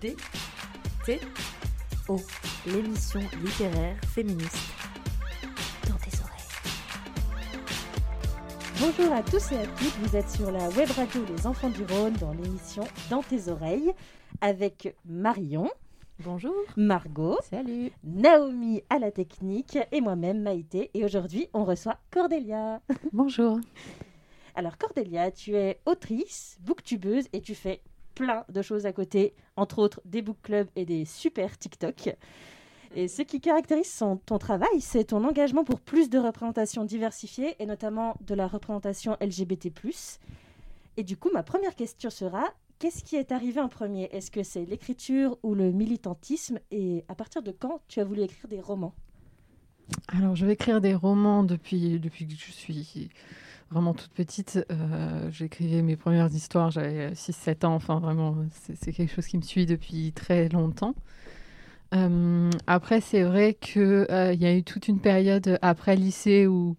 D T O l'émission littéraire féministe dans tes oreilles. Bonjour à tous et à toutes, vous êtes sur la web radio Les Enfants du Rhône dans l'émission Dans tes oreilles avec Marion. Bonjour. Margot. Salut. Naomi à la technique et moi-même Maïté. Et aujourd'hui, on reçoit Cordélia. Bonjour. Alors Cordélia, tu es autrice, booktubeuse et tu fais plein de choses à côté, entre autres des book clubs et des super TikTok. Et ce qui caractérise son, ton travail, c'est ton engagement pour plus de représentation diversifiée et notamment de la représentation LGBT+. Et du coup, ma première question sera qu'est-ce qui est arrivé en premier? Est-ce que c'est l'écriture ou le militantisme? Et à partir de quand tu as voulu écrire des romans? Alors, je vais écrire des romans depuis, depuis que je suis vraiment toute petite. Euh, J'écrivais mes premières histoires, j'avais 6-7 ans. Enfin, vraiment, c'est quelque chose qui me suit depuis très longtemps. Euh, après, c'est vrai qu'il euh, y a eu toute une période après lycée où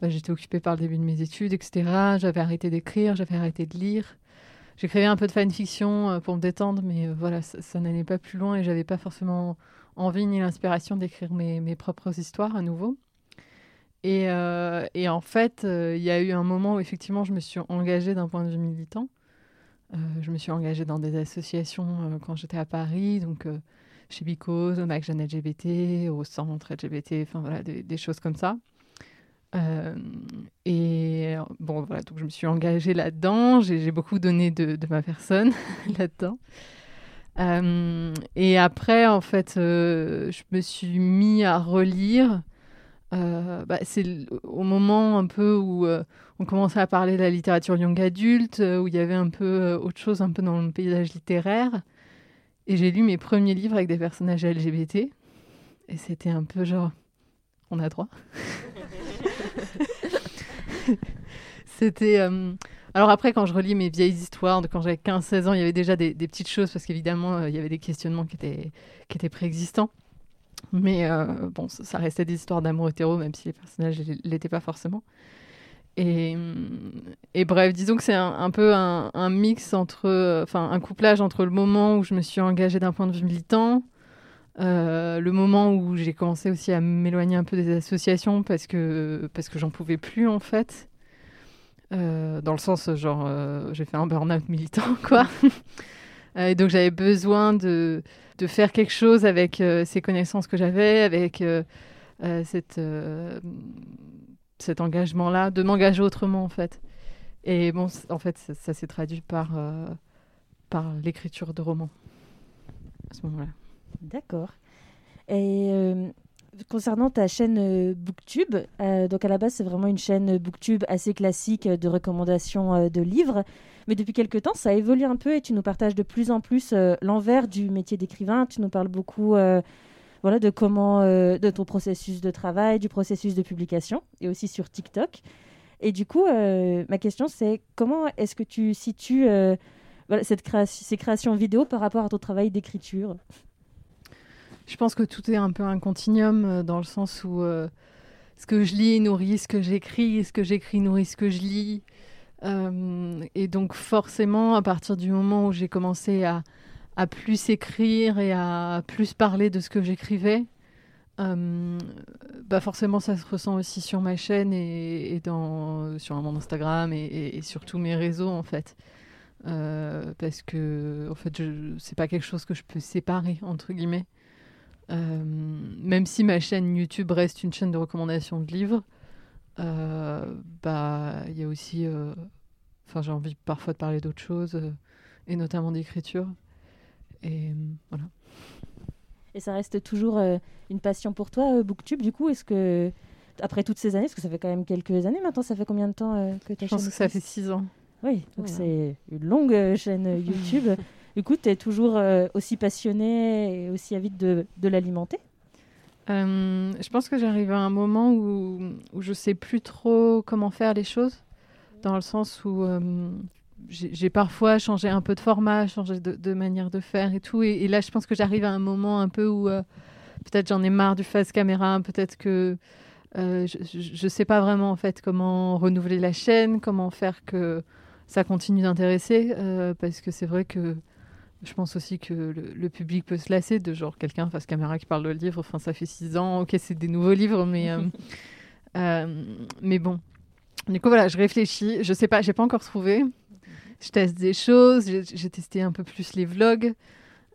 bah, j'étais occupée par le début de mes études, etc. J'avais arrêté d'écrire, j'avais arrêté de lire. J'écrivais un peu de fanfiction euh, pour me détendre, mais euh, voilà, ça, ça n'allait pas plus loin et j'avais pas forcément envie ni l'inspiration d'écrire mes, mes, propres histoires à nouveau. Et, euh, et en fait, euh, il y a eu un moment où effectivement je me suis engagée d'un point de vue militant. Euh, je me suis engagée dans des associations quand j'étais à Paris, donc chez Bicose, au Mac Jeune LGBT, au Centre LGBT, enfin voilà, des, choses comme ça. Et bon, voilà, donc je me suis engagée là-dedans. J'ai beaucoup donné de, ma personne là-dedans. Et après, en fait, je me suis mis à relire. Bah, C'est au moment un peu où on commençait à parler de la littérature young adulte, où il y avait un peu autre chose, un peu dans le paysage littéraire. Et j'ai lu mes premiers livres avec des personnages LGBT. Et c'était un peu genre, on a droit. C'était. Euh... Alors après, quand je relis mes vieilles histoires quand j'avais 15-16 ans, il y avait déjà des, des petites choses parce qu'évidemment, euh, il y avait des questionnements qui étaient, qui étaient préexistants. Mais euh, bon, ça, restait des histoires d'amour hétéro, même si les personnages ne l'étaient pas forcément. Et, et, bref, disons que c'est un, peu un, mix entre. Enfin, un couplage entre le moment où je me suis engagée d'un point de vue militant, euh, le moment où j'ai commencé aussi à m'éloigner un peu des associations parce que, parce que j'en pouvais plus en fait. Euh, dans le sens, genre, j'ai fait un burn-out militant, quoi. et donc j'avais besoin de, de faire quelque chose avec euh, ces connaissances que j'avais, avec euh, cette, cet engagement-là, de m'engager autrement en fait. Et bon, en fait, ça, s'est traduit par, par l'écriture de romans à ce moment-là. D'accord. Et euh, concernant ta chaîne euh, Booktube, euh, donc à la base c'est vraiment une chaîne Booktube assez classique de recommandations euh, de livres, mais depuis quelques temps ça évolue un peu et tu nous partages de plus en plus euh, l'envers du métier d'écrivain. Tu nous parles beaucoup euh, voilà, de comment, de ton processus de travail, du processus de publication et aussi sur TikTok. Et du coup, ma question c'est comment est-ce que tu situes cette créa ces créations vidéo par rapport à ton travail d'écriture? Je pense que tout est un peu un continuum euh, dans le sens où euh, ce que je lis nourrit ce que j'écris, ce que j'écris nourrit ce que je lis. Euh, et donc forcément, à partir du moment où j'ai commencé à, plus écrire et à plus parler de ce que j'écrivais, bah forcément ça se ressent aussi sur ma chaîne et, dans, sur mon Instagram et, sur tous mes réseaux en fait. Parce que en fait, c'est pas quelque chose que je peux séparer entre guillemets. Euh, même si ma chaîne YouTube reste une chaîne de recommandation de livres, euh, bah il y a aussi, euh, enfin j'ai envie parfois de parler d'autres choses et notamment d'écriture. Et voilà. Et ça reste toujours une passion pour toi, Booktube. Du coup, est-ce que après toutes ces années, parce que ça fait quand même quelques années maintenant, ça fait combien de temps que tu as Je pense que ça fait six ans. Oui, donc voilà. c'est une longue chaîne YouTube. Écoute, tu es toujours euh, aussi passionné et aussi avide de, l'alimenter euh, Je pense que j'arrive à un moment où, où je sais plus trop comment faire les choses, dans le sens où euh, j'ai parfois changé un peu de format, changé de, manière de faire et tout. Et, là, je pense que j'arrive à un moment un peu où peut-être j'en ai marre du face caméra, peut-être que je ne sais pas vraiment en fait comment renouveler la chaîne, comment faire que ça continue d'intéresser, parce que c'est vrai que Je pense aussi que le, public peut se lasser de genre quelqu'un face caméra qui parle de livre. Enfin, ça fait six ans. Ok, c'est des nouveaux livres, mais euh, euh, mais bon. Du coup, voilà, je réfléchis. Je sais pas, j'ai pas encore trouvé. Je teste des choses. J'ai testé un peu plus les vlogs.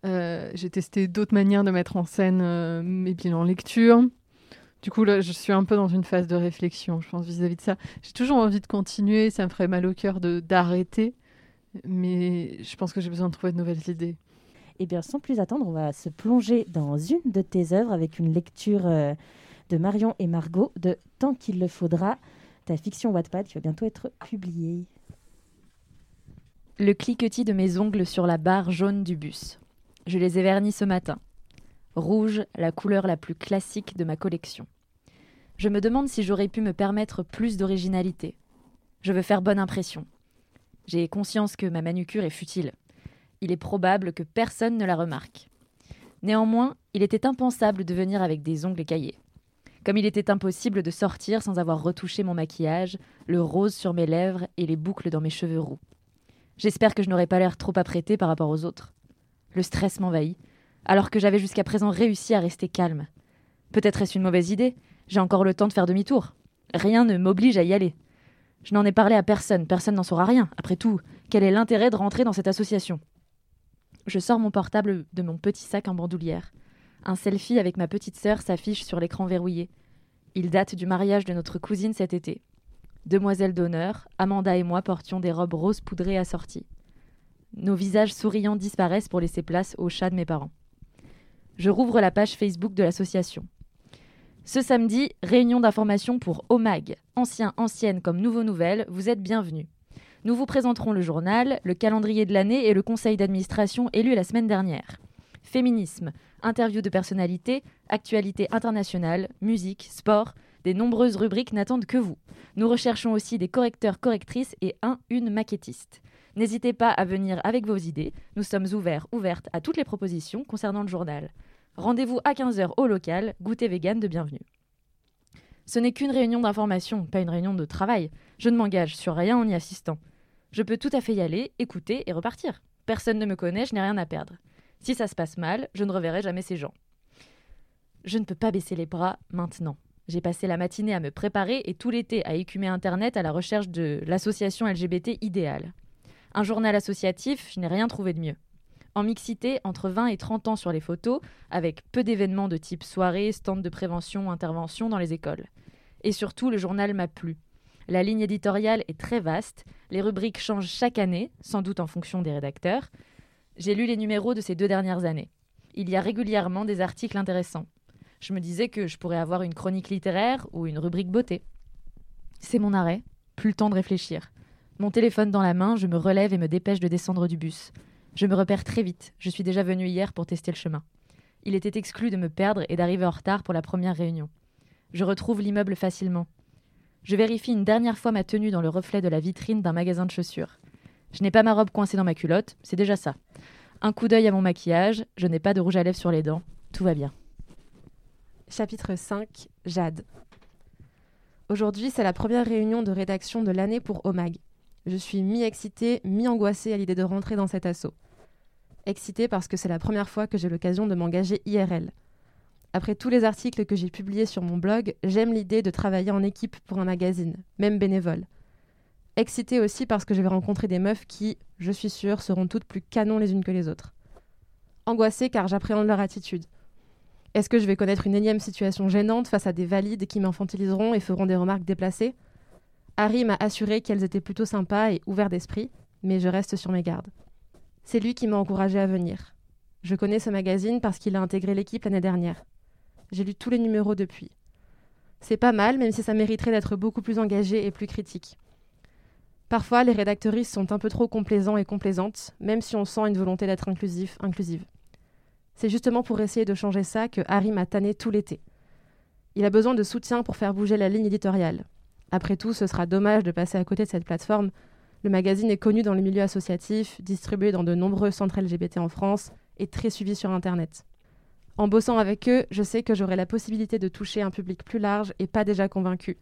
Euh, j'ai testé d'autres manières de mettre en scène mes bilans lecture. Du coup, là, je suis un peu dans une phase de réflexion, je pense, vis-à-vis -vis de ça. J'ai toujours envie de continuer. Ça me ferait mal au cœur d'arrêter mais je pense que j'ai besoin de trouver de nouvelles idées. Eh bien, sans plus attendre, on va se plonger dans une de tes œuvres avec une lecture euh, de Marion et Margot de Tant qu'il le faudra, ta fiction Wattpad qui va bientôt être publiée. Le cliquetis de mes ongles sur la barre jaune du bus. Je les ai vernis ce matin. Rouge, la couleur la plus classique de ma collection. Je me demande si j'aurais pu me permettre plus d'originalité. Je veux faire bonne impression. J'ai conscience que ma manucure est futile. Il est probable que personne ne la remarque. Néanmoins, il était impensable de venir avec des ongles caillés. Comme il était impossible de sortir sans avoir retouché mon maquillage, le rose sur mes lèvres et les boucles dans mes cheveux roux. J'espère que je n'aurai pas l'air trop apprêtée par rapport aux autres. Le stress m'envahit, alors que j'avais jusqu'à présent réussi à rester calme. Peut-être est-ce une mauvaise idée J'ai encore le temps de faire demi-tour. Rien ne m'oblige à y aller. Je n'en ai parlé à personne, personne n'en saura rien. Après tout, quel est l'intérêt de rentrer dans cette association? Je sors mon portable de mon petit sac en bandoulière. Un selfie avec ma petite sœur s'affiche sur l'écran verrouillé. Il date du mariage de notre cousine cet été. Demoiselle d'honneur, Amanda et moi portions des robes roses poudrées assorties. Nos visages souriants disparaissent pour laisser place au chat de mes parents. Je rouvre la page Facebook de l'association. Ce samedi, réunion d'information pour OMAG. Anciens, anciennes comme nouveaux nouvelles, vous êtes bienvenus. Nous vous présenterons le journal, le calendrier de l'année et le conseil d'administration élu la semaine dernière. Féminisme, interviews de personnalités, actualités internationales, musique, sport, des nombreuses rubriques n'attendent que vous. Nous recherchons aussi des correcteurs, correctrices et un, une maquettiste. N'hésitez pas à venir avec vos idées. Nous sommes ouverts, ouvertes à toutes les propositions concernant le journal. Rendez-vous à 15h au local, goûter vegan de bienvenue. Ce n'est qu'une réunion d'information, pas une réunion de travail. Je ne m'engage sur rien en y assistant. Je peux tout à fait y aller, écouter et repartir. Personne ne me connaît, je n'ai rien à perdre. Si ça se passe mal, je ne reverrai jamais ces gens. Je ne peux pas baisser les bras maintenant. J'ai passé la matinée à me préparer et tout l'été à écumer Internet à la recherche de l'association LGBT idéale. Un journal associatif, je n'ai rien trouvé de mieux en mixité entre 20 et 30 ans sur les photos, avec peu d'événements de type soirée, stand de prévention, intervention dans les écoles. Et surtout, le journal m'a plu. La ligne éditoriale est très vaste, les rubriques changent chaque année, sans doute en fonction des rédacteurs. J'ai lu les numéros de ces deux dernières années. Il y a régulièrement des articles intéressants. Je me disais que je pourrais avoir une chronique littéraire ou une rubrique beauté. C'est mon arrêt, plus le temps de réfléchir. Mon téléphone dans la main, je me relève et me dépêche de descendre du bus. Je me repère très vite. Je suis déjà venu hier pour tester le chemin. Il était exclu de me perdre et d'arriver en retard pour la première réunion. Je retrouve l'immeuble facilement. Je vérifie une dernière fois ma tenue dans le reflet de la vitrine d'un magasin de chaussures. Je n'ai pas ma robe coincée dans ma culotte, c'est déjà ça. Un coup d'œil à mon maquillage, je n'ai pas de rouge à lèvres sur les dents, tout va bien. Chapitre 5 Jade. Aujourd'hui, c'est la première réunion de rédaction de l'année pour OMAG. Je suis mi-excitée, mi-angoissée à l'idée de rentrer dans cet assaut excitée parce que c'est la première fois que j'ai l'occasion de m'engager IRL. Après tous les articles que j'ai publiés sur mon blog, j'aime l'idée de travailler en équipe pour un magazine, même bénévole. Excitée aussi parce que je vais rencontrer des meufs qui, je suis sûre, seront toutes plus canons les unes que les autres. Angoissée car j'appréhende leur attitude. Est-ce que je vais connaître une énième situation gênante face à des valides qui m'infantiliseront et feront des remarques déplacées? Harry m'a assuré qu'elles étaient plutôt sympas et ouvertes d'esprit, mais je reste sur mes gardes. C'est lui qui m'a encouragé à venir. Je connais ce magazine parce qu'il a intégré l'équipe l'année dernière. J'ai lu tous les numéros depuis. C'est pas mal, même si ça mériterait d'être beaucoup plus engagé et plus critique. Parfois, les rédactrices sont un peu trop complaisants et complaisantes, même si on sent une volonté d'être inclusif, inclusive. C'est justement pour essayer de changer ça que Harry m'a tanné tout l'été. Il a besoin de soutien pour faire bouger la ligne éditoriale. Après tout, ce sera dommage de passer à côté de cette plateforme le magazine est connu dans le milieu associatif, distribué dans de nombreux centres LGBT en France et très suivi sur Internet. En bossant avec eux, je sais que j'aurai la possibilité de toucher un public plus large et pas déjà convaincu.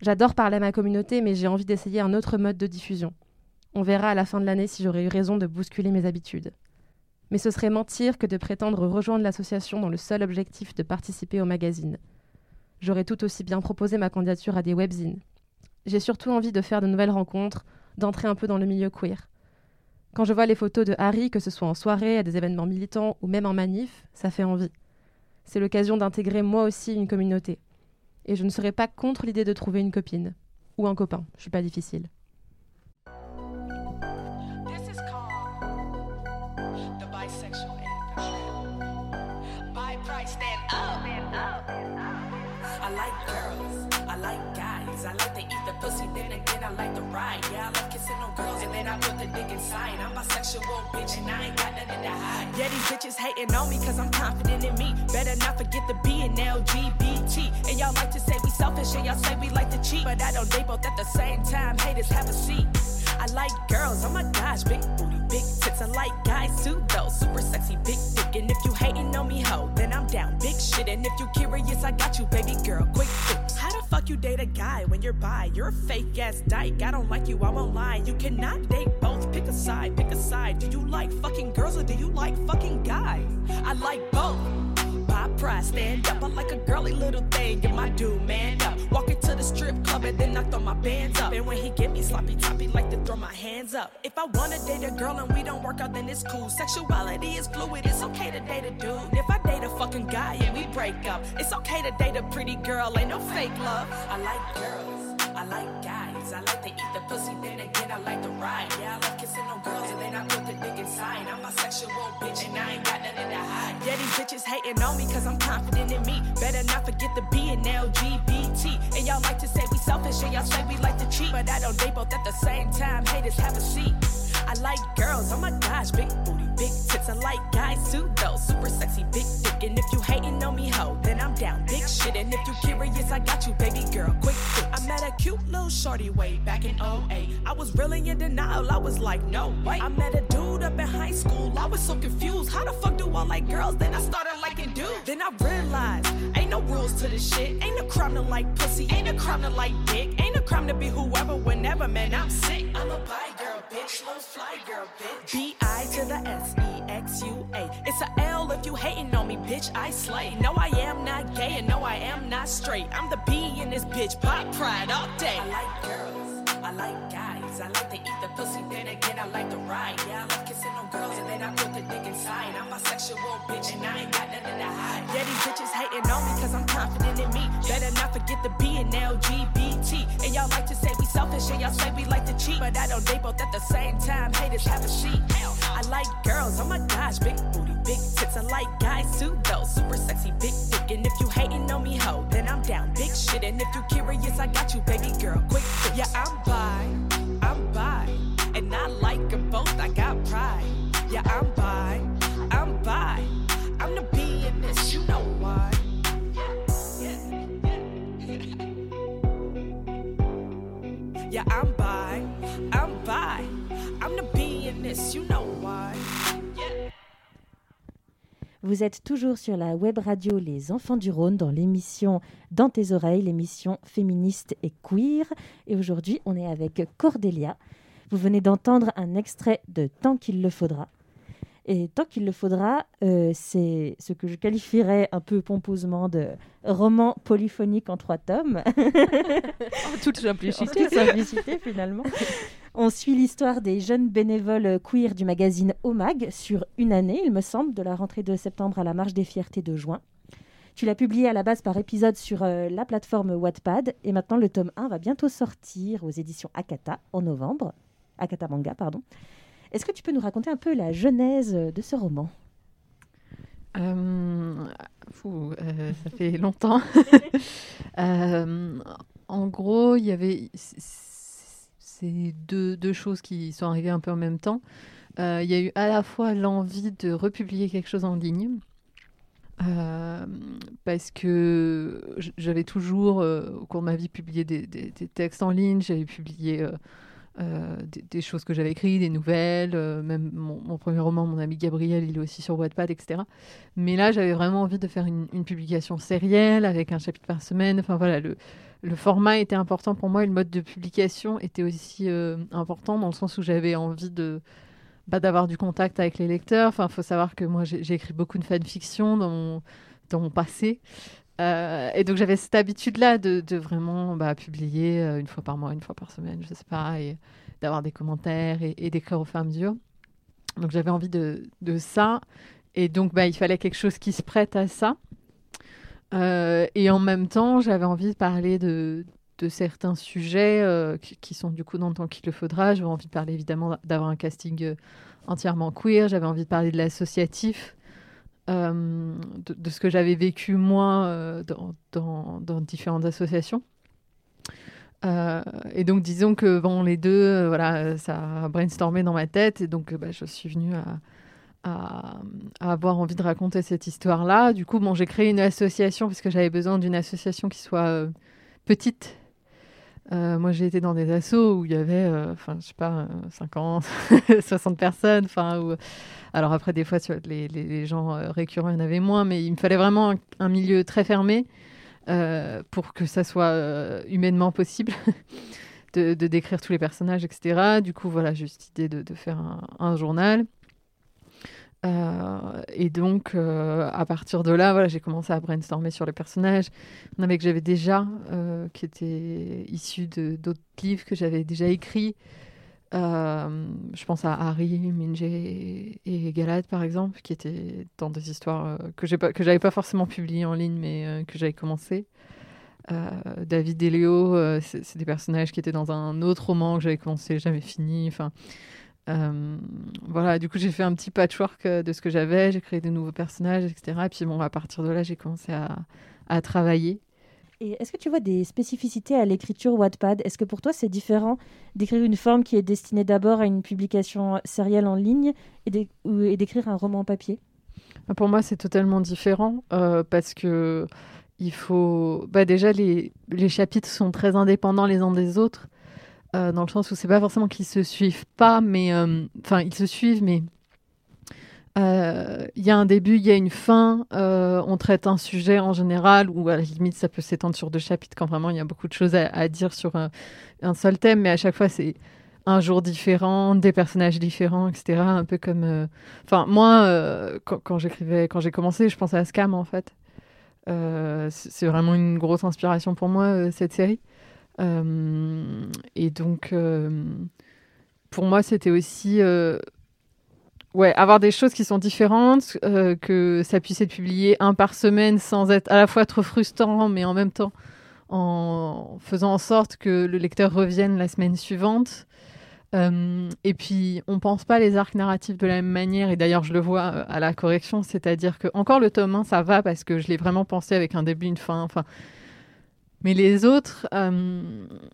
J'adore parler à ma communauté, mais j'ai envie d'essayer un autre mode de diffusion. On verra à la fin de l'année si j'aurai eu raison de bousculer mes habitudes. Mais ce serait mentir que de prétendre rejoindre l'association dans le seul objectif de participer au magazine. J'aurais tout aussi bien proposé ma candidature à des webzines. J'ai surtout envie de faire de nouvelles rencontres, d'entrer un peu dans le milieu queer. Quand je vois les photos de Harry, que ce soit en soirée, à des événements militants ou même en manif, ça fait envie. C'est l'occasion d'intégrer moi aussi une communauté. Et je ne serais pas contre l'idée de trouver une copine. Ou un copain, je suis pas difficile. Pussy, then again I like to ride. Yeah, I like kissing on girls, and then I put the dick inside. I'm bitch, and I ain't got nothing to hide. Yeah, these bitches hating on me cause I'm confident in me. Better not forget the B and LGBT. And y'all like to say we selfish, and y'all say we like to cheat. But I don't, they both at the same time. Haters have a seat. I like girls, oh my gosh, big booty, big tits. I like guys too, though, super sexy, big dick. And if you hating on me, ho, then I'm down, big shit. And if you curious, I got you, baby girl, quick fix. How the fuck you date a guy when you're bi? You're a fake ass dyke. I don't like you, I won't lie. You cannot date both. Pick a side, pick a side. Do you like fucking girls or do you like fucking guys? I like both. Pop pride, stand up. I like a girly little thing, Get my dude man up. Walk into the strip club and then I throw my bands up. And when he get me sloppy toppy, like to throw my hands up. If I wanna date a girl and we don't work out, then it's cool. Sexuality is fluid, it's okay to date a dude. If I date a fucking guy and we break up, it's okay to date a pretty girl, ain't no fake love. I like girls, I like guys. I like to eat the pussy, then again I like to ride. Yeah, I like kissing on girls and then I put the dick inside. I'm a sexual bitch and I ain't got nothing to hide. Yeah, these bitches hating on me cause I'm confident in me. Better not forget the B and LGBT. And y'all like to say we selfish and y'all say we like to cheat. But I don't, they both at the same time. Haters have a seat. I like girls, oh my gosh, big booty, big tits. I like guys too, though, super sexy, big dick. And if you hating on me, ho, then I'm down, big shit. And if you curious, I got you, baby girl, quick. I met a cute little shorty way back in 08. I was really in denial, I was like, no way. I met a dude up in high school, I was so confused. How the fuck do I like girls? Then I started liking dudes. Then I realized, ain't no rules to this shit. Ain't no crime to like pussy, ain't no crime to like dick. Ain't no crime to be whoever, whenever, man, I'm sick. I'm a bi girl, bitch, low fly girl, bitch. B I to the S E X U A. It's a L if you hating on me, bitch. I slay. No, I am not gay, and no, I am not straight. I'm the B in this bitch, pop pride all day. I like girls, I like guys. I like to eat the pussy, then again, I like to ride. Yeah, I like kissing on girls, and then I put the dick inside. I'm a sexual bitch, and I ain't got nothing to hide. Yeah, these bitches hating on me, cause I'm confident in me. Better not forget the B and LGBT. And y'all like to say we selfish, and y'all say we like to cheat. But I don't, they both at the same time. Haters have a sheet. I like girls, oh my gosh, big booty, big tits. I like guys too, though, super sexy, big dick. And if you hating on me, ho, then I'm down, big shit. And if you curious, I got you, baby girl, quick. Yeah, I'm bi, I'm bi, and I like them both. I got pride. Yeah, I'm bi, I'm bi, I'm the B in this, you know why. Yeah, yeah, yeah. yeah I'm bi, Vous êtes toujours sur la web radio Les Enfants du Rhône dans l'émission Dans tes oreilles, l'émission féministe et queer. Et aujourd'hui, on est avec Cordélia. Vous venez d'entendre un extrait de Tant qu'il le faudra. Et Tant qu'il le faudra, euh, c'est ce que je qualifierais un peu pompeusement de roman polyphonique en trois tomes. En toute En simplicité. toute simplicité, finalement. On suit l'histoire des jeunes bénévoles queer du magazine OMAG sur une année, il me semble, de la rentrée de septembre à la marche des fiertés de juin. Tu l'as publié à la base par épisode sur euh, la plateforme Wattpad et maintenant le tome 1 va bientôt sortir aux éditions Akata en novembre. Akata Manga, pardon. Est-ce que tu peux nous raconter un peu la genèse de ce roman? Euh, fou, euh, ça fait longtemps. En gros, il y avait deux, choses qui sont arrivées un peu en même temps. Euh, Il y a eu à la fois l'envie de republier quelque chose en ligne. euh, parce que j'avais toujours, euh, au cours de ma vie, publié des- des textes en ligne. J'avais publié euh, des, choses que j'avais écrites, des nouvelles. euh, même mon, premier roman, mon ami Gabriel, il est aussi sur Wattpad, etc. Mais là, j'avais vraiment envie de faire une, publication sérielle avec un chapitre par semaine. Enfin voilà, le, format était important pour moi et le mode de publication était aussi euh, important dans le sens où j'avais envie de, bah, d'avoir du contact avec les lecteurs. Enfin, faut savoir que moi, j'ai écrit beaucoup de fanfiction dans mon, dans mon passé. Euh, et donc, j'avais cette habitude-là de, vraiment bah, publier euh, une fois par mois, une fois par semaine, je sais pas, et d'avoir des commentaires et, et d'écrire au fur et à mesure. Donc, j'avais envie de, ça. Et donc, bah, il fallait quelque chose qui se prête à ça. Euh, et en même temps, j'avais envie de parler de, certains sujets qui, sont du coup dans le temps qu'il le faudra. J'avais envie de parler évidemment d'avoir un casting entièrement queer. J'avais envie de parler de l'associatif, euh, de, ce que j'avais vécu moi euh, dans, différentes associations. Euh, et donc disons que bon les deux, voilà, ça a brainstormé dans ma tête et donc bah, je suis venue à, à, avoir envie de raconter cette histoire-là. Du coup, bon, j'ai créé une association parce que j'avais besoin d'une association qui soit petite. Euh, moi, j'ai été dans des assos où il y avait, euh, enfin, je sais pas, euh, 50, 60 personnes. Enfin, où- alors après, des fois, les, les- gens euh, récurrents, il y en avait moins, mais il me fallait vraiment un, milieu très fermé euh, pour que ça soit euh, humainement possible de, de décrire tous les personnages, etc. Du coup, voilà, j'ai juste idée de, de faire un journal. Euh, et donc, euh, à partir de là, voilà, j'ai commencé à brainstormer sur les personnages. En avait que j'avais déjà, euh, qui étaient issus d'autres livres que j'avais déjà écrits. Je pense à Harry, Minjay et Galad, par exemple, qui étaient dans des histoires que j'ai pas, que j'avais pas forcément publiées en ligne, mais que j'avais commencé. David et Léo, c'est des personnages qui étaient dans un autre roman que j'avais commencé, jamais fini. Enfin, euh, voilà, du coup, j'ai fait un petit patchwork euh, de ce que j'avais, j'ai créé de nouveaux personnages, etc. Et puis, bon, à partir de là, j'ai commencé à, à travailler. Et est-ce que tu vois des spécificités à l'écriture Wattpad? Est-ce que pour toi c'est différent d'écrire une forme qui est destinée d'abord à une publication sérielle en ligne et d'écrire un roman en papier? Ah, Pour moi, c'est totalement différent euh, parce que il faut. Bah, déjà, les, les chapitres sont très indépendants les uns des autres, euh, dans le sens où c'est pas forcément qu'ils se suivent pas, mais. euh, Enfin, ils se suivent, mais. euh, Il y a un début, il y a une fin, on traite un sujet en général, ou à la limite ça peut s'étendre sur deux chapitres quand vraiment il y a beaucoup de choses à, dire sur un, seul thème, mais à chaque fois c'est un jour différent, des personnages différents, etc. Un peu comme Enfin, moi, quand, j'écrivais, quand j'ai commencé, je pensais à Scam en fait. C'est vraiment une grosse inspiration pour moi cette série. Euh, et donc, euh, pour moi, c'était aussi, euh, ouais, avoir des choses qui sont différentes, que ça puisse être publié un par semaine sans être à la fois trop frustrant, mais en même temps en faisant en sorte que le lecteur revienne la semaine suivante. Et puis, on pense pas les arcs narratifs de la même manière. Et d'ailleurs, je le vois à la correction, c'est-à-dire que encore le tome 1, ça va parce que je l'ai vraiment pensé avec un début, une fin. Enfin, mais les autres, euh,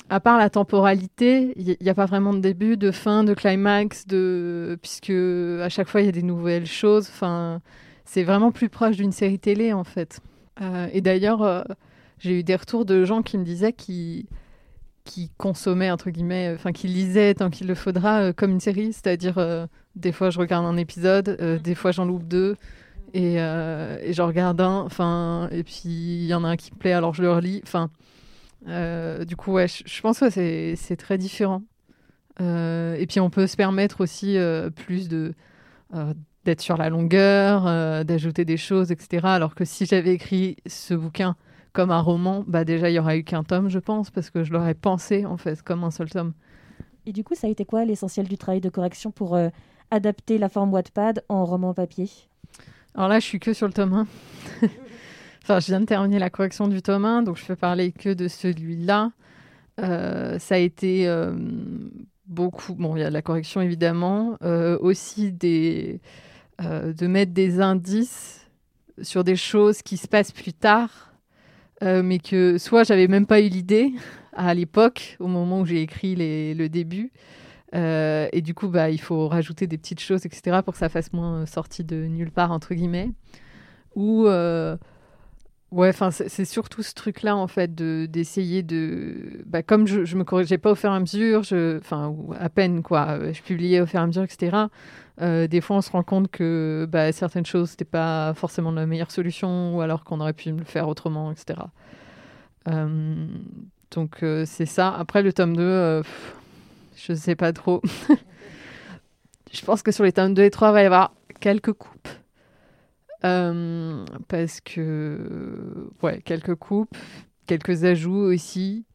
à part la temporalité, il n'y a pas vraiment de début, de fin, de climax, de puisque à chaque fois il y a des nouvelles choses. Enfin, c'est vraiment plus proche d'une série télé en fait. Euh, et d'ailleurs, euh, j'ai eu des retours de gens qui me disaient qu'ils qui consommaient entre guillemets, enfin qui lisaient tant qu'il le faudra comme une série, c'est-à-dire des fois je regarde un épisode, euh, des fois j'en loupe deux. Et, euh, et j'en regarde un, enfin, et puis il y en a un qui me plaît, alors je le relis. Enfin, euh, du coup, ouais, je, pense que c'est c'est très différent. Euh, et puis on peut se permettre aussi euh, plus de euh, d'être sur la longueur, euh, d'ajouter des choses, etc. Alors que si j'avais écrit ce bouquin comme un roman, bah déjà il y aurait eu qu'un tome, je pense, parce que je l'aurais pensé en fait comme un seul tome. Et du coup, ça a été quoi l'essentiel du travail de correction pour euh, adapter la forme Wattpad en roman papier? Alors là, je suis que sur le tome 1. enfin, je viens de terminer la correction du tome 1, donc je peux parler que de celui-là. Euh, ça a été euh, beaucoup. Bon, il y a la correction évidemment, euh, aussi de mettre des indices sur des choses qui se passent plus tard, mais que soit j'avais même pas eu l'idée à l'époque, au moment où j'ai écrit le début. Et du coup, bah, il faut rajouter des petites choses, etc., pour que ça fasse moins sortie de nulle part, entre guillemets. Ou, ouais, enfin, c'est surtout ce truc-là, en fait, de- d'essayer de. Bah, comme je, je me corrigeais pas au fur et à mesure, je, enfin, à peine, quoi, euh, je publiais au fur et à mesure, etc. euh, des fois, on se rend compte que bah, certaines choses, c'était pas forcément la meilleure solution, ou alors qu'on aurait pu le faire autrement, etc. Donc, euh, c'est ça. Après, le tome 2, euh, pff, je sais pas trop. je pense que sur les tomes 2 et 3, il va y avoir quelques coupes. Euh, parce que, ouais, quelques coupes, quelques ajouts aussi.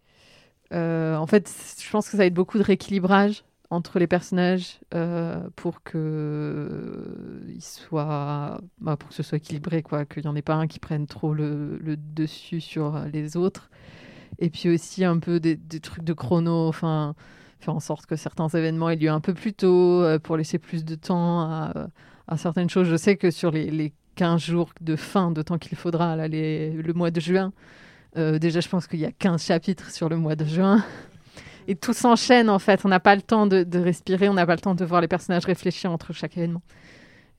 Euh, en fait, je pense que ça va être beaucoup de rééquilibrage entre les personnages euh, pour que ils soient, bah, pour que ce soit équilibré, quoi, qu'il n'y en ait pas un qui prenne trop le, dessus sur les autres. Et puis aussi un peu des, trucs de chrono, enfin, faire en sorte que certains événements aient lieu un peu plus tôt pour laisser plus de temps à, certaines choses. Je sais que sur les 15 jours de fin temps qu'il faudra, là, le mois de juin, euh, déjà je pense qu'il y a 15 chapitres sur le mois de juin. Et tout s'enchaîne en fait. On n'a pas le temps de, respirer, on n'a pas le temps de voir les personnages réfléchir entre chaque événement.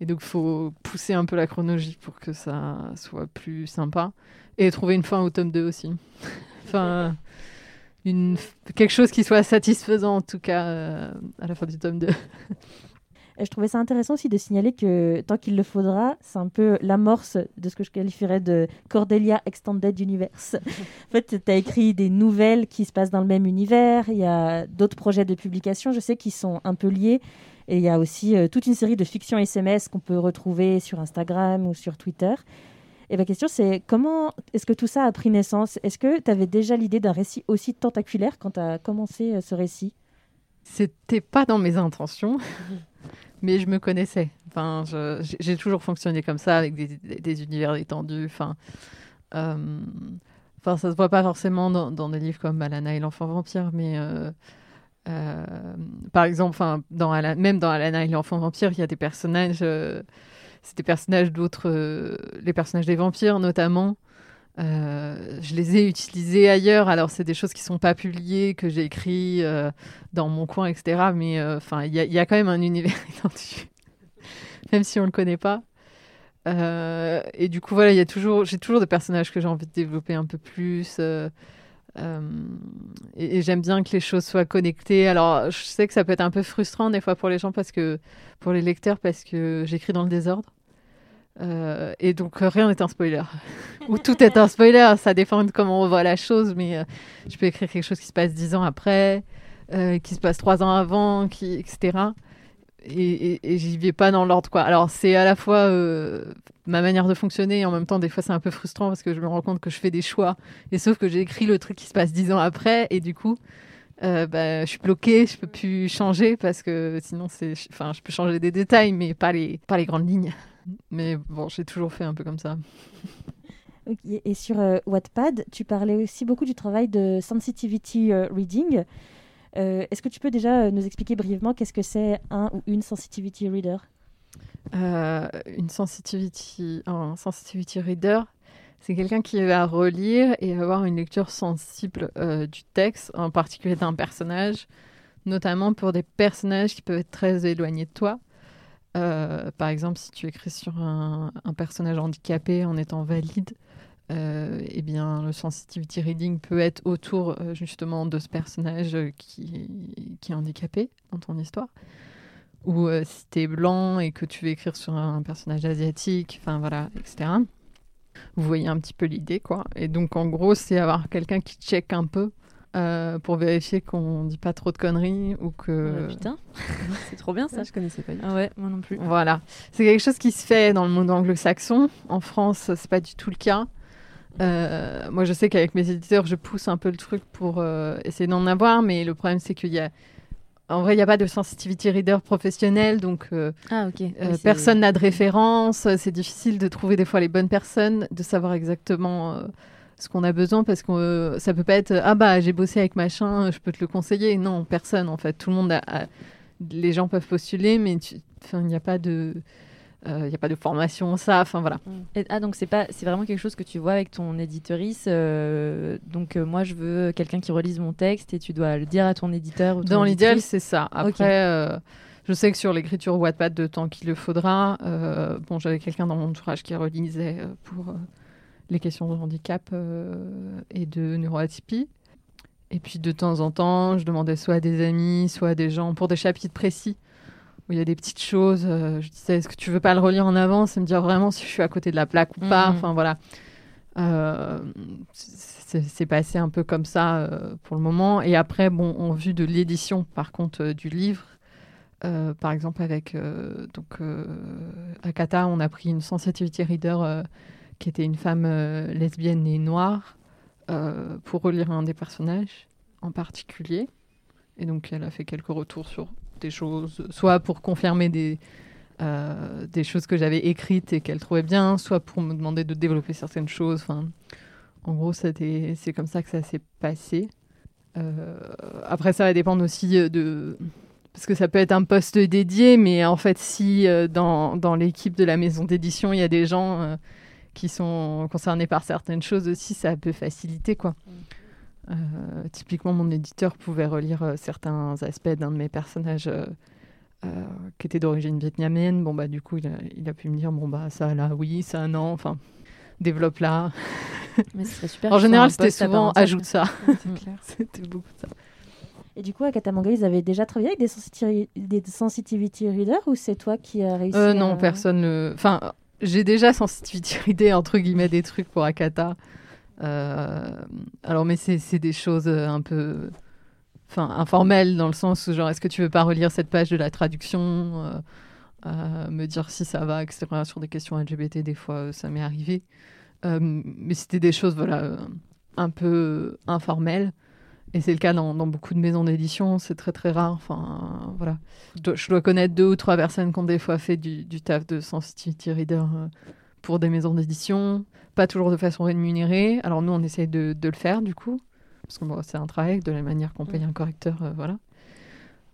Et donc il faut pousser un peu la chronologie pour que ça soit plus sympa. Et trouver une fin au tome 2 aussi. enfin, quelque chose qui soit satisfaisant en tout cas euh, à la fin du tome 2. Et je trouvais ça intéressant aussi de signaler que tant qu'il le faudra, c'est un peu l'amorce de ce que je qualifierais de Cordelia Extended Universe. en fait, tu as écrit des nouvelles qui se passent dans le même univers. Il y a d'autres projets de publication, je sais, qui sont un peu liés. Et il y a aussi euh, toute une série de fictions SMS qu'on peut retrouver sur Instagram ou sur Twitter. Et ma question, c'est comment est-ce que tout ça a pris naissance? Est-ce que tu avais déjà l'idée d'un récit aussi tentaculaire quand tu as commencé euh, ce récit? C'était pas dans mes intentions, mais je me connaissais. Enfin, j'ai toujours fonctionné comme ça, avec des, univers étendus. Enfin, euh, ça se voit pas forcément dans, des livres comme Alana et l'enfant vampire, mais euh, euh, par exemple, dans même dans Alana et l'enfant vampire, il y a des personnages. euh, c'est des personnages d'autres, les personnages des vampires notamment. Euh, je les ai utilisés ailleurs. Alors, c'est des choses qui sont pas publiées, que j'ai écrit euh, dans mon coin, etc. Mais euh, il y, a- quand même un univers étendu, même si on le connaît pas. Euh, et du coup, voilà, j'ai toujours des personnages que j'ai envie de développer un peu plus. et et j'aime bien que les choses soient connectées. Alors, je sais que ça peut être un peu frustrant des fois pour les gens parce que, pour les lecteurs, parce que j'écris dans le désordre. Euh, et donc euh, rien n'est un spoiler. Ou tout est un spoiler, ça dépend de comment on voit la chose, mais euh, je peux écrire quelque chose qui se passe dix ans après, qui se passe trois ans avant, etc. Et, j'y vais pas dans l'ordre, quoi. Alors c'est à la fois ma manière de fonctionner, et en même temps des fois c'est un peu frustrant parce que je me rends compte que je fais des choix, et sauf que j'ai écrit le truc qui se passe dix ans après, et du coup bah, je suis bloquée, je peux plus changer parce que sinon c'est, enfin je peux changer des détails, mais pas les, pas les grandes lignes. Mais bon, j'ai toujours fait un peu comme ça. Et sur euh, Wattpad, tu parlais aussi beaucoup du travail de sensitivity euh, reading. Euh, Est-ce que tu peux déjà euh, nous expliquer brièvement qu'est-ce que c'est un ou une sensitivity reader? Une sensitivity, un sensitivity reader, c'est quelqu'un qui va relire et avoir une lecture sensible du texte, en particulier d'un personnage, notamment pour des personnages qui peuvent être très éloignés de toi. Euh, par exemple, si tu écris sur un, personnage handicapé en étant valide, euh, eh bien, le sensitivity reading peut être autour euh, justement de ce personnage qui, qui est handicapé dans ton histoire. Ou si tu es blanc et que tu veux écrire sur un personnage asiatique, enfin voilà, etc. Vous voyez un petit peu l'idée, quoi. Et donc, en gros, c'est avoir quelqu'un qui check un peu euh, pour vérifier qu'on dit pas trop de conneries ou que. Ah, putain, c'est trop bien ça. Je connaissais pas. du tout. Ah ouais, moi non plus. Voilà. C'est quelque chose qui se fait dans le monde anglo-saxon. En France, c'est pas du tout le cas. Euh, moi, je sais qu'avec mes éditeurs, je pousse un peu le truc pour euh, essayer d'en avoir, mais le problème, c'est qu'il y a. En vrai, il n'y a pas de sensitivity reader professionnel, donc euh, Ah ok. euh, Oui, c'est- personne n'a de référence. C'est difficile de trouver des fois les bonnes personnes, de savoir exactement euh, ce qu'on a besoin, parce que euh, ça peut pas être ah bah j'ai bossé avec machin, je peux te le conseiller. Non, personne en fait. Tout le monde a, a- les gens peuvent postuler, mais tu- il n'y a pas de euh, il y a pas de formation ça. Enfin voilà. Et- ah donc c'est pas, c'est vraiment quelque chose que tu vois avec ton éditorice. euh, donc euh, moi je veux quelqu'un qui relise mon texte et tu dois le dire à ton éditeur ou ton Dans l'idéal, c'est ça. Après, euh, je sais que sur l'écriture Wattpad de temps qu'il le faudra, euh, bon, j'avais quelqu'un dans mon entourage qui relisait euh, pour euh, les questions de handicap euh, et de neuroatypie. Et puis de temps en temps, je demandais soit à des amis, soit à des gens pour des chapitres précis où il y a des petites choses. euh, je disais, est-ce que tu veux pas le relire en avance et me dire vraiment si je suis à côté de la plaque ou pas? Mhm. Enfin voilà. Euh, c'est passé un peu comme ça euh, pour le moment. Et après, bon, en vue de l'édition, par contre, euh, du livre, par exemple, avec donc Akata, on a pris une sensitivity reader qui était une femme euh, lesbienne et noire euh, pour relire un des personnages en particulier. Et donc, elle a fait quelques retours sur des choses, soit pour confirmer des, euh, des choses que j'avais écrites et qu'elle trouvait bien, soit pour me demander de développer certaines choses. Enfin, en gros, c'est comme ça que ça s'est passé. Après, ça va dépendre aussi de. Parce que ça peut être un poste dédié, mais en fait, si dans, dans l'équipe de la maison d'édition, il y a des gens qui sont concernés par certaines choses aussi, ça peut faciliter, quoi. Euh, typiquement, mon éditeur pouvait relire euh, certains aspects d'un de mes personnages euh, euh, qui était d'origine vietnamienne. Bon, bah, du coup, il a, il a pu me dire, bon, bah, ça là, oui, ça non, enfin, développe là. Mais ce serait super En général, c'était souvent ajoute ça. Mm. c'était beaucoup ça. Et du coup, à Katamanga, ils avaient déjà travaillé avec des, sensiti- des sensitivity readers ou c'est toi qui as réussi Euh, à- non, personne. ne- Enfin, j'ai déjà sensitivity readé entre guillemets des trucs pour Akata. Euh, alors, mais c'est des choses euh, un peu, enfin, informelles dans le sens où genre, est-ce que tu veux pas relire cette page de la traduction, euh, me dire si ça va, etc. Sur des questions LGBT, des fois, ça m'est arrivé. Mais c'était des choses, voilà, un peu informelles. Et c'est le cas dans, dans beaucoup de maisons d'édition, c'est très très rare. Enfin, voilà. Je dois, je dois connaître deux ou trois personnes qui ont des fois fait du, du taf de sensitivity reader euh, pour des maisons d'édition, pas toujours de façon rémunérée. Alors nous, on essaye de, de le faire du coup, parce que bon, c'est un travail de la manière qu'on paye un correcteur, euh, voilà.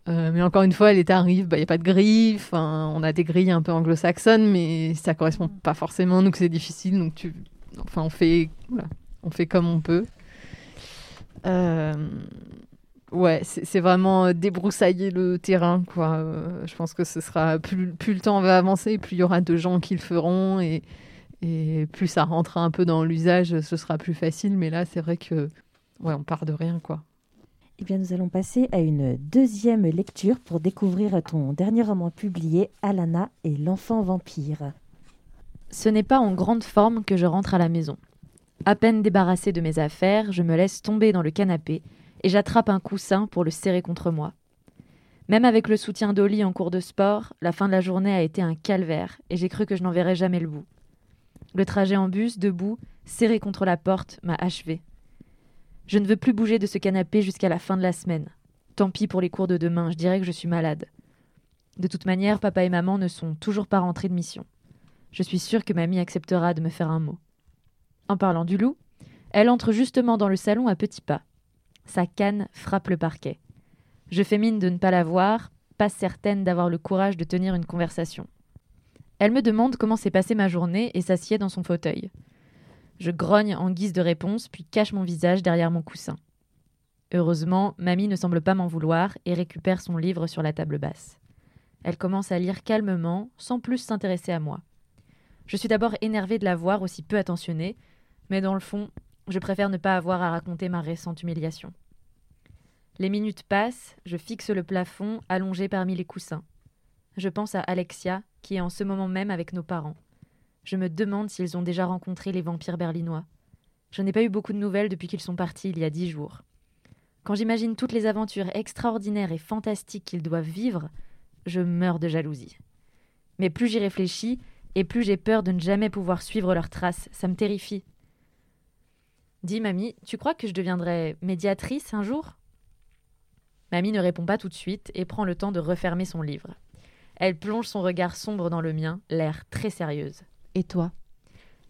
Euh, mais encore une fois, l'état arrive, il n'y a pas de grille, enfin, on a des grilles un peu anglo-saxonnes, mais ça correspond pas forcément, donc c'est difficile, donc tu... Enfin, on fait, voilà, on fait comme on peut. Euh, Ouais, c'est vraiment euh, débroussailler le terrain, quoi. Euh, je pense que ce sera plus, plus le temps va avancer, plus il y aura de gens qui le feront et, et plus ça rentrera un peu dans l'usage, ce sera plus facile. Mais là, c'est vrai que ouais, on part de rien, quoi. Eh bien, nous allons passer à une deuxième lecture pour découvrir ton dernier roman publié, Alana et l'enfant vampire. Ce n'est pas en grande forme que je rentre à la maison. À peine débarrassée de mes affaires, je me laisse tomber dans le canapé et j'attrape un coussin pour le serrer contre moi. Même avec le soutien d'Oli en cours de sport, la fin de la journée a été un calvaire et j'ai cru que je n'en verrais jamais le bout. Le trajet en bus, debout, serré contre la porte, m'a achevé. Je ne veux plus bouger de ce canapé jusqu'à la fin de la semaine. Tant pis pour les cours de demain, je dirais que je suis malade. De toute manière, papa et maman ne sont toujours pas rentrés de mission. Je suis sûre que mamie acceptera de me faire un mot. En parlant du loup, elle entre justement dans le salon à petits pas. Sa canne frappe le parquet. Je fais mine de ne pas la voir, pas certaine d'avoir le courage de tenir une conversation. Elle me demande comment s'est passée ma journée et s'assied dans son fauteuil. Je grogne en guise de réponse, puis cache mon visage derrière mon coussin. Heureusement, mamie ne semble pas m'en vouloir et récupère son livre sur la table basse. Elle commence à lire calmement, sans plus s'intéresser à moi. Je suis d'abord énervée de la voir aussi peu attentionnée, mais dans le fond, je préfère ne pas avoir à raconter ma récente humiliation. Les minutes passent, je fixe le plafond, allongé parmi les coussins. Je pense à Alexia, qui est en ce moment même avec nos parents. Je me demande s'ils ont déjà rencontré les vampires berlinois. Je n'ai pas eu beaucoup de nouvelles depuis qu'ils sont partis il y a dix jours. Quand j'imagine toutes les aventures extraordinaires et fantastiques qu'ils doivent vivre, je meurs de jalousie. Mais plus j'y réfléchis, et plus j'ai peur de ne jamais pouvoir suivre leurs traces, ça me terrifie. Dis, mamie, tu crois que je deviendrai médiatrice un jour? Mamie ne répond pas tout de suite et prend le temps de refermer son livre. Elle plonge son regard sombre dans le mien, l'air très sérieuse. Et toi?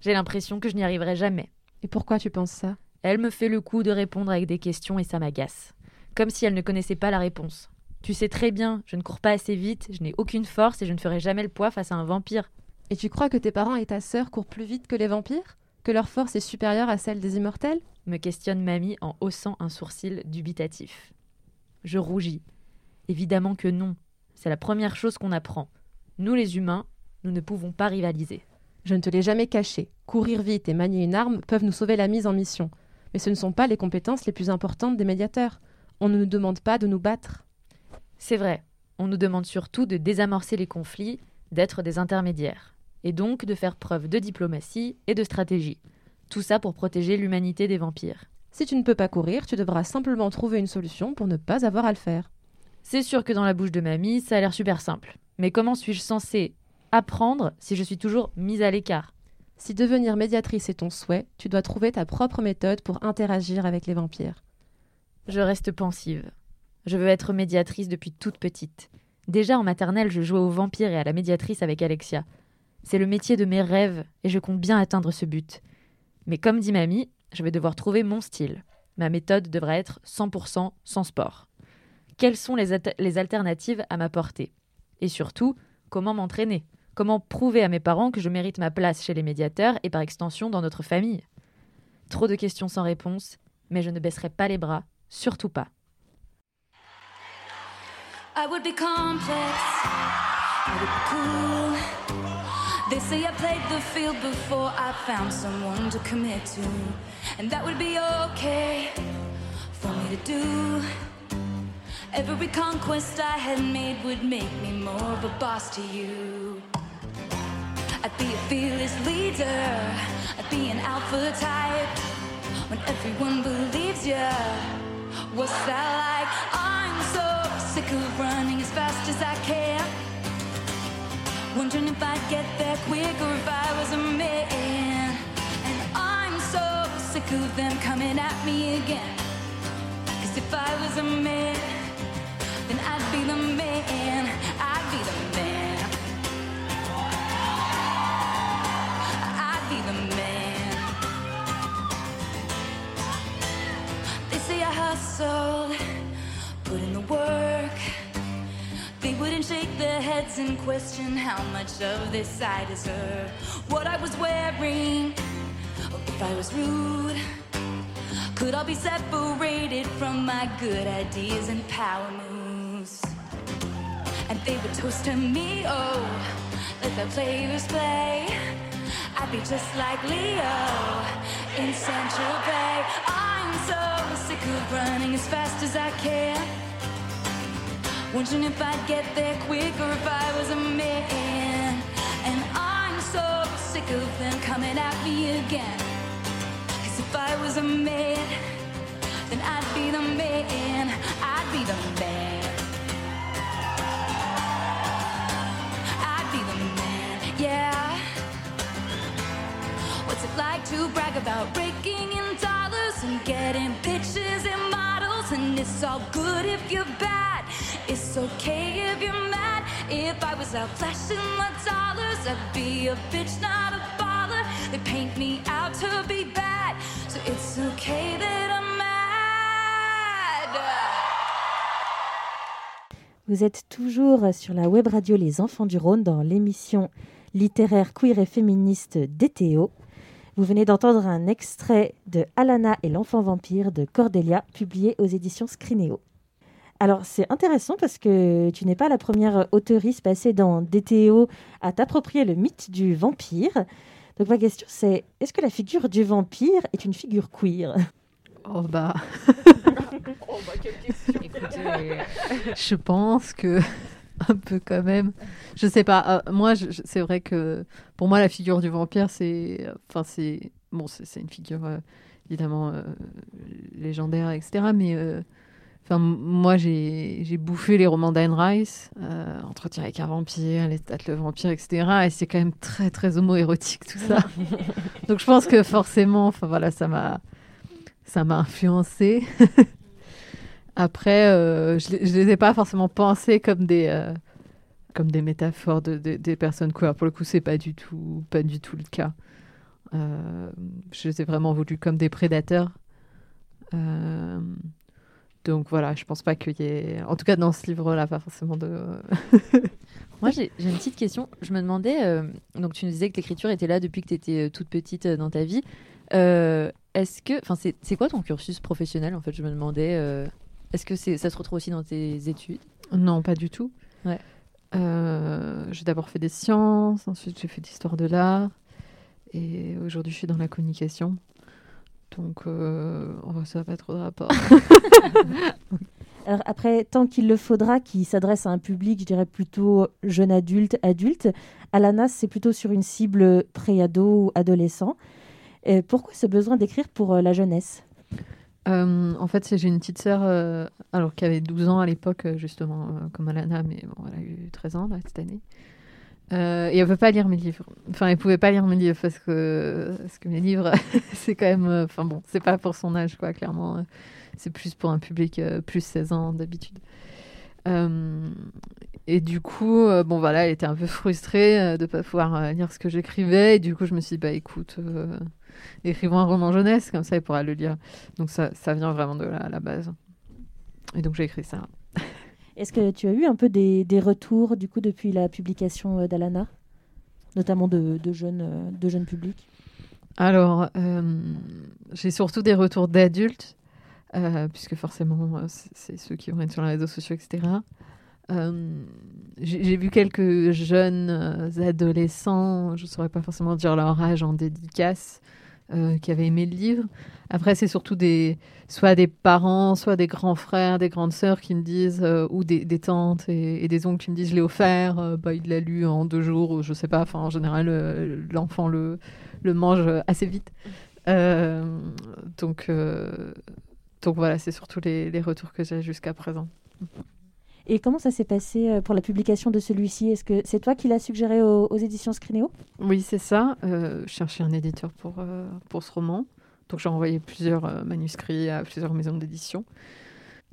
J'ai l'impression que je n'y arriverai jamais. Et pourquoi tu penses ça? Elle me fait le coup de répondre avec des questions et ça m'agace. Comme si elle ne connaissait pas la réponse. Tu sais très bien, je ne cours pas assez vite, je n'ai aucune force et je ne ferai jamais le poids face à un vampire. Et tu crois que tes parents et ta sœur courent plus vite que les vampires? Que leur force est supérieure à celle des immortels me questionne mamie en haussant un sourcil dubitatif. Je rougis. Évidemment que non. C'est la première chose qu'on apprend. Nous les humains, nous ne pouvons pas rivaliser. Je ne te l'ai jamais caché. Courir vite et manier une arme peuvent nous sauver la mise en mission. Mais ce ne sont pas les compétences les plus importantes des médiateurs. On ne nous demande pas de nous battre. C'est vrai, on nous demande surtout de désamorcer les conflits, d'être des intermédiaires, et donc de faire preuve de diplomatie et de stratégie. Tout ça pour protéger l'humanité des vampires. Si tu ne peux pas courir, tu devras simplement trouver une solution pour ne pas avoir à le faire. C'est sûr que dans la bouche de mamie, ça a l'air super simple. Mais comment suis-je censée apprendre si je suis toujours mise à l'écart? Si devenir médiatrice est ton souhait, tu dois trouver ta propre méthode pour interagir avec les vampires. Je reste pensive. Je veux être médiatrice depuis toute petite. Déjà en maternelle, je jouais aux vampires et à la médiatrice avec Alexia. C'est le métier de mes rêves et je compte bien atteindre ce but. Mais comme dit mamie, je vais devoir trouver mon style. Ma méthode devra être 100% sans sport. Quelles sont les, at- les alternatives à ma portée Et surtout, comment m'entraîner? Comment prouver à mes parents que je mérite ma place chez les médiateurs et par extension dans notre famille? Trop de questions sans réponse, mais je ne baisserai pas les bras, surtout pas. They say I played the field before I found someone to commit to. And that would be okay for me to do. Every conquest I had made would make me more of a boss to you. I'd be a fearless leader. I'd be an alpha type. When everyone believes you, what's that like? I'm so sick of running as fast as I can. Wondering if I'd get there quicker if I was a man. And I'm so sick of them coming at me again. Cause if I was a man, They wouldn't shake their heads and question how much of this I deserve. What I was wearing, if I was rude. Could I be separated from my good ideas and power moves. And they would toast to me, oh, let the players play. I'd be just like Leo in Central Bay. I'm so sick of running as fast as I can. Wondering if I'd get there quicker if I was a man. And I'm so sick of them coming at me again. Cause if I was a man, then I'd be the man. I'd be the man. I'd be the man, yeah. What's it like to brag about raking in dollars and getting models? And it's all good if you're bad. It's okay if you're mad. If I was out flashing my dollars, I'd be a bitch, not a baller. They paint me out to be bad, so it's okay that I'm mad. Vous êtes toujours sur la web radio Les Enfants du Rhône dans l'émission littéraire queer et féministe DTO. Vous venez d'entendre un extrait de Alana et l'enfant vampire de Cordelia, publié aux éditions Scrinéo. Alors c'est intéressant parce que tu n'es pas la première auteuriste passée dans DTO à t'approprier le mythe du vampire. Donc ma question c'est, est-ce que la figure du vampire est une figure queer? Oh bah, Écoutez, euh, je pense que un peu quand même. Je sais pas. euh, moi, c'est vrai que pour moi, la figure du vampire, c'est, enfin, c'est bon, c'est c'est une figure euh, évidemment euh, légendaire, etc. Mais enfin, moi, j'ai j'ai bouffé les romans d'Anne Rice, euh, Entretien avec un vampire, Les Têtes le vampire, etc. Et c'est quand même très très homo-érotique tout ça. Donc je pense que forcément, enfin voilà, ça m'a ça m'a influencé. Après, euh, je ne les ai pas forcément pensés comme des, euh, comme des métaphores de, de- des personnes queer. Pour le coup, c'est pas pas du tout le cas. Euh, je les ai vraiment voulus comme des prédateurs. Donc voilà, je pense pas qu'il y ait, en tout cas dans ce livre-là, pas forcément de. Moi, j'ai une petite question. Je me demandais, donc tu nous disais que l'écriture était là depuis que tu étais toute petite dans ta vie. Est-ce que, enfin, c'est quoi ton cursus professionnel en fait? Je me demandais. Est-ce que c'est ça se retrouve aussi dans tes études? Non, pas du tout. Ouais. Euh, j'ai d'abord fait des sciences, ensuite j'ai fait d'histoire de l'art, et aujourd'hui je suis dans la communication. Donc euh, oh, ça n'a pas trop de rapport. Alors après, tant qu'il le faudra, qui s'adresse à un public, je dirais plutôt jeune adulte, adulte, Alana, c'est plutôt sur une cible pré-ado ou adolescent. Pourquoi ce besoin d'écrire pour euh, la jeunesse? Euh, en fait, j'ai une petite sœur, euh, alors qui avait 12 ans à l'époque, euh, justement, comme Alana, mais bon, elle a eu 13 ans cette année. Et elle veut pas lire mes livres. Enfin, elle pouvait pas lire mes livres parce que, parce que mes livres, c'est quand même. Enfin bon, c'est pas pour son âge, quoi, clairement. C'est plus pour un public plus 16 ans d'habitude. Et du coup, bon voilà, elle était un peu frustrée de pas pouvoir lire ce que j'écrivais. Et du coup, je me suis dit, bah écoute, écrivons un roman jeunesse, comme ça, elle pourra le lire. Donc ça, ça vient vraiment de la, la base. Et donc j'ai écrit ça. Est-ce que tu as eu un peu des, des retours du coup depuis la publication euh, d'Alana? Notamment de, de jeunes, euh, de jeunes publics? Alors, euh, j'ai surtout des retours d'adultes, euh, puisque forcément, c'est ceux qui vont être sur les réseaux sociaux, etc. Euh, j'ai vu quelques jeunes adolescents, je ne saurais pas forcément dire leur âge en dédicace, euh, qui avaient aimé le livre. Après, c'est surtout des, soit des parents, soit des grands frères, des grandes sœurs qui me disent, euh, ou des, tantes et, des oncles qui me disent, je l'ai offert, euh, bah, il l'a lu en deux jours, ou je sais pas. Enfin, en général, l'enfant le, mange assez vite. Donc, donc voilà, c'est surtout les retours que j'ai jusqu'à présent. Et comment ça s'est passé euh, pour la publication de celui-ci? Est-ce que c'est toi qui l'as suggéré aux, aux éditions Scrinéo Oui, c'est ça. Euh, je cherchais un éditeur pour, euh, pour ce roman. Donc j'ai envoyé plusieurs euh, manuscrits à plusieurs maisons d'édition.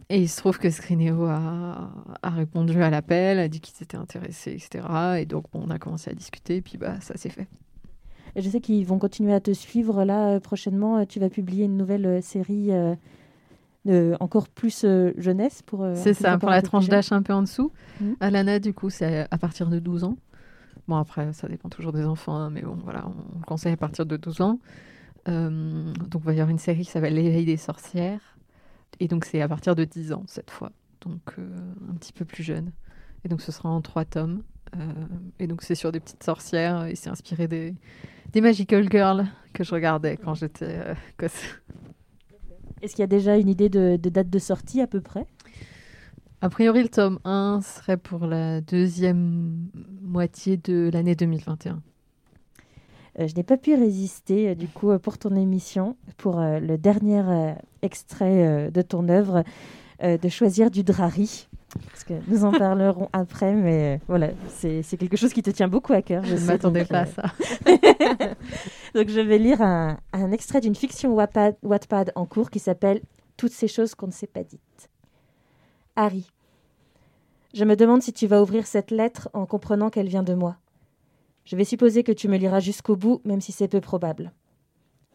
Et il se trouve que Scrinéo a, a répondu à l'appel, a dit qu'ils étaient intéressés, etc. Et donc bon, on a commencé à discuter, et puis bah, ça s'est fait. Et Je sais qu'ils vont continuer à te suivre. Là, prochainement, tu vas publier une nouvelle série euh, encore plus euh, jeunesse pour. euh, C'est ça, pour la tranche d'âge un peu en dessous. Mhm. Alana, du coup, c'est à partir de 12 ans. Bon, après, ça dépend toujours des enfants, hein, mais bon, voilà, on, on le conseille à partir de 12 ans. Euh, donc, il va y avoir une série qui s'appelle L'éveil des sorcières. Et donc, c'est à partir de 10 ans, cette fois. Donc, un petit peu plus jeune. Et donc, ce sera en trois tomes. Et donc, c'est sur des petites sorcières. Et c'est inspiré des, des Magical Girls que je regardais quand j'étais gosse. Est-ce qu'il y a déjà une idée de, de date de sortie à peu près? A priori, le tome 1 serait pour la deuxième moitié de l'année 2021. Euh, Je n'ai pas pu résister, euh, du coup, euh, pour ton émission, pour euh, le dernier extrait de ton œuvre, de choisir du drari. Parce que nous en parlerons après, mais euh, voilà, c'est quelque chose qui te tient beaucoup à cœur. Je ne m'attendais pas à euh, ça. Donc je vais lire un, un extrait d'une fiction Wattpad, Wattpad en cours qui s'appelle Toutes ces choses qu'on ne s'est pas dites. Harry, je me demande si tu vas ouvrir cette lettre en comprenant qu'elle vient de moi. Je vais supposer que tu me liras jusqu'au bout, même si c'est peu probable.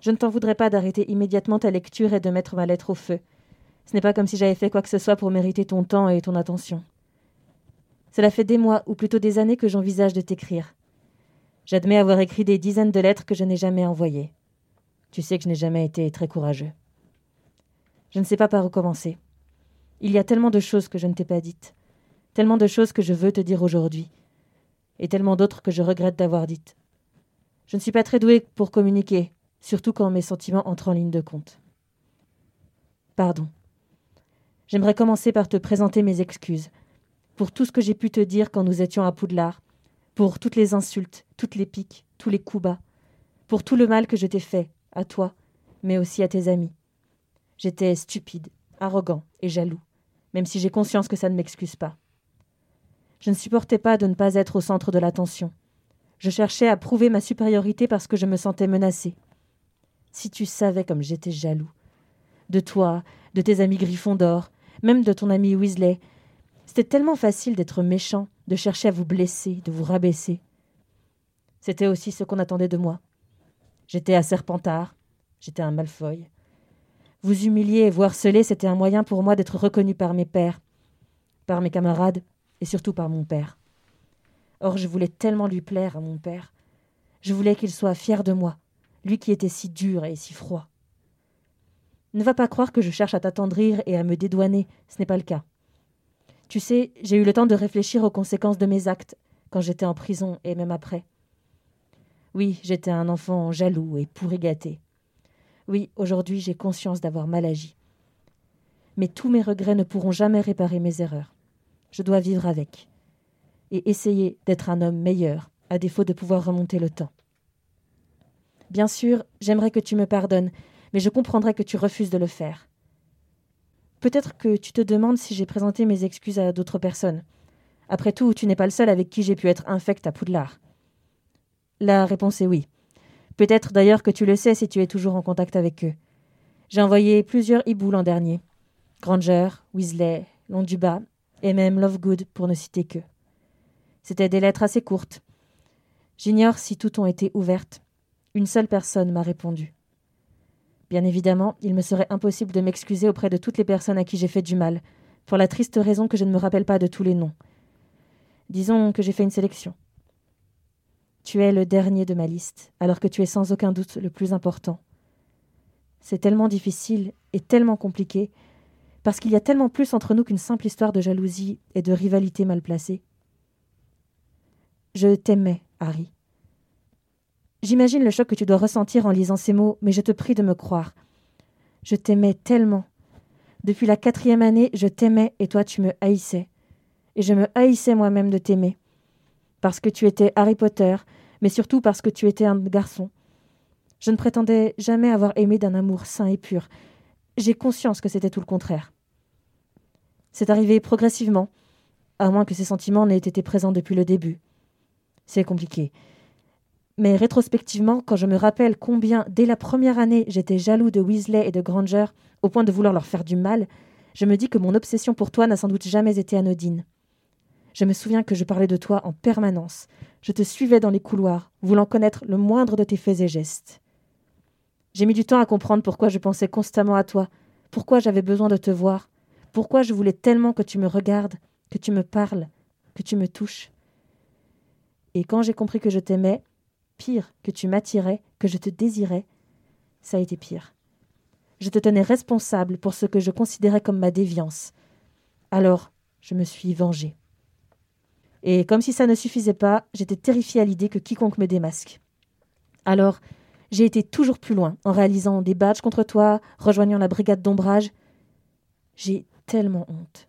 Je ne t'en voudrais pas d'arrêter immédiatement ta lecture et de mettre ma lettre au feu. Ce n'est pas comme si j'avais fait quoi que ce soit pour mériter ton temps et ton attention. Cela fait des mois, ou plutôt des années, que j'envisage de t'écrire. J'admets avoir écrit des dizaines de lettres que je n'ai jamais envoyées. Tu sais que je n'ai jamais été très courageux. Je ne sais pas par où commencer. Il y a tellement de choses que je ne t'ai pas dites, tellement de choses que je veux te dire aujourd'hui, et tellement d'autres que je regrette d'avoir dites. Je ne suis pas très douée pour communiquer, surtout quand mes sentiments entrent en ligne de compte. Pardon. J'aimerais commencer par te présenter mes excuses pour tout ce que j'ai pu te dire quand nous étions à Poudlard, pour toutes les insultes, toutes les piques, tous les coups bas, pour tout le mal que je t'ai fait, à toi, mais aussi à tes amis. J'étais stupide, arrogant et jaloux, même si j'ai conscience que ça ne m'excuse pas. Je ne supportais pas de ne pas être au centre de l'attention. Je cherchais à prouver ma supériorité parce que je me sentais menacée. Si tu savais comme j'étais jaloux. De toi, de tes amis Gryffondor, même de ton ami Weasley. C'était tellement facile d'être méchant, de chercher à vous blesser, de vous rabaisser. C'était aussi ce qu'on attendait de moi. J'étais à Serpentard, j'étais un Malfoy. Vous humilier et vous harceler, c'était un moyen pour moi d'être reconnu par mes pères, par mes camarades et surtout par mon père. Or, je voulais tellement lui plaire à mon père. Je voulais qu'il soit fier de moi, lui qui était si dur et si froid. Ne va pas croire que je cherche à t'attendrir et à me dédouaner, ce n'est pas le cas. Tu sais, j'ai eu le temps de réfléchir aux conséquences de mes actes quand j'étais en prison et même après. Oui, j'étais un enfant jaloux et pourri gâté. Oui, aujourd'hui j'ai conscience d'avoir mal agi. Mais tous mes regrets ne pourront jamais réparer mes erreurs. Je dois vivre avec. Et essayer d'être un homme meilleur, à défaut de pouvoir remonter le temps. Bien sûr, j'aimerais que tu me pardonnes, mais je comprendrais que tu refuses de le faire. peut-être que tu te demandes si j'ai présenté mes excuses à d'autres personnes. Après tout, tu n'es pas le seul avec qui j'ai pu être infect à Poudlard. La réponse est oui. Peut-être d'ailleurs que tu le sais si tu es toujours en contact avec eux. J'ai envoyé plusieurs hiboux l'an dernier. Granger, Weasley, Londuba et même Lovegood pour ne citer que. C'était des lettres assez courtes. J'ignore si toutes ont été ouvertes. Une seule personne m'a répondu. Bien évidemment, il me serait impossible de m'excuser auprès de toutes les personnes à qui j'ai fait du mal, pour la triste raison que je ne me rappelle pas de tous les noms. Disons que j'ai fait une sélection. Tu es le dernier de ma liste, alors que tu es sans aucun doute le plus important. C'est tellement difficile et tellement compliqué, parce qu'il y a tellement plus entre nous qu'une simple histoire de jalousie et de rivalité mal placée. Je t'aimais, Harry. J'imagine le choc que tu dois ressentir en lisant ces mots, mais je te prie de me croire. Je t'aimais tellement. Depuis la quatrième année, je t'aimais et toi tu me haïssais. Et je me haïssais moi-même de t'aimer. Parce que tu étais Harry Potter, mais surtout parce que tu étais un garçon. Je ne prétendais jamais avoir aimé d'un amour sain et pur. J'ai conscience que c'était tout le contraire. C'est arrivé progressivement, à moins que ces sentiments n'aient été présents depuis le début. C'est compliqué. Mais rétrospectivement, quand je me rappelle combien, dès la première année, j'étais jaloux de Weasley et de Granger, au point de vouloir leur faire du mal, je me dis que mon obsession pour toi n'a sans doute jamais été anodine. Je me souviens que je parlais de toi en permanence. Je te suivais dans les couloirs, voulant connaître le moindre de tes faits et gestes. J'ai mis du temps à comprendre pourquoi je pensais constamment à toi, pourquoi j'avais besoin de te voir, pourquoi je voulais tellement que tu me regardes, que tu me parles, que tu me touches. Et quand j'ai compris que je t'aimais, pire, que tu m'attirais, que je te désirais, ça a été pire. Je te tenais responsable pour ce que je considérais comme ma déviance. Alors, je me suis vengée. Et comme si ça ne suffisait pas, j'étais terrifiée à l'idée que quiconque me démasque. Alors, j'ai été toujours plus loin, en réalisant des badges contre toi, rejoignant la brigade d'ombrage. J'ai tellement honte.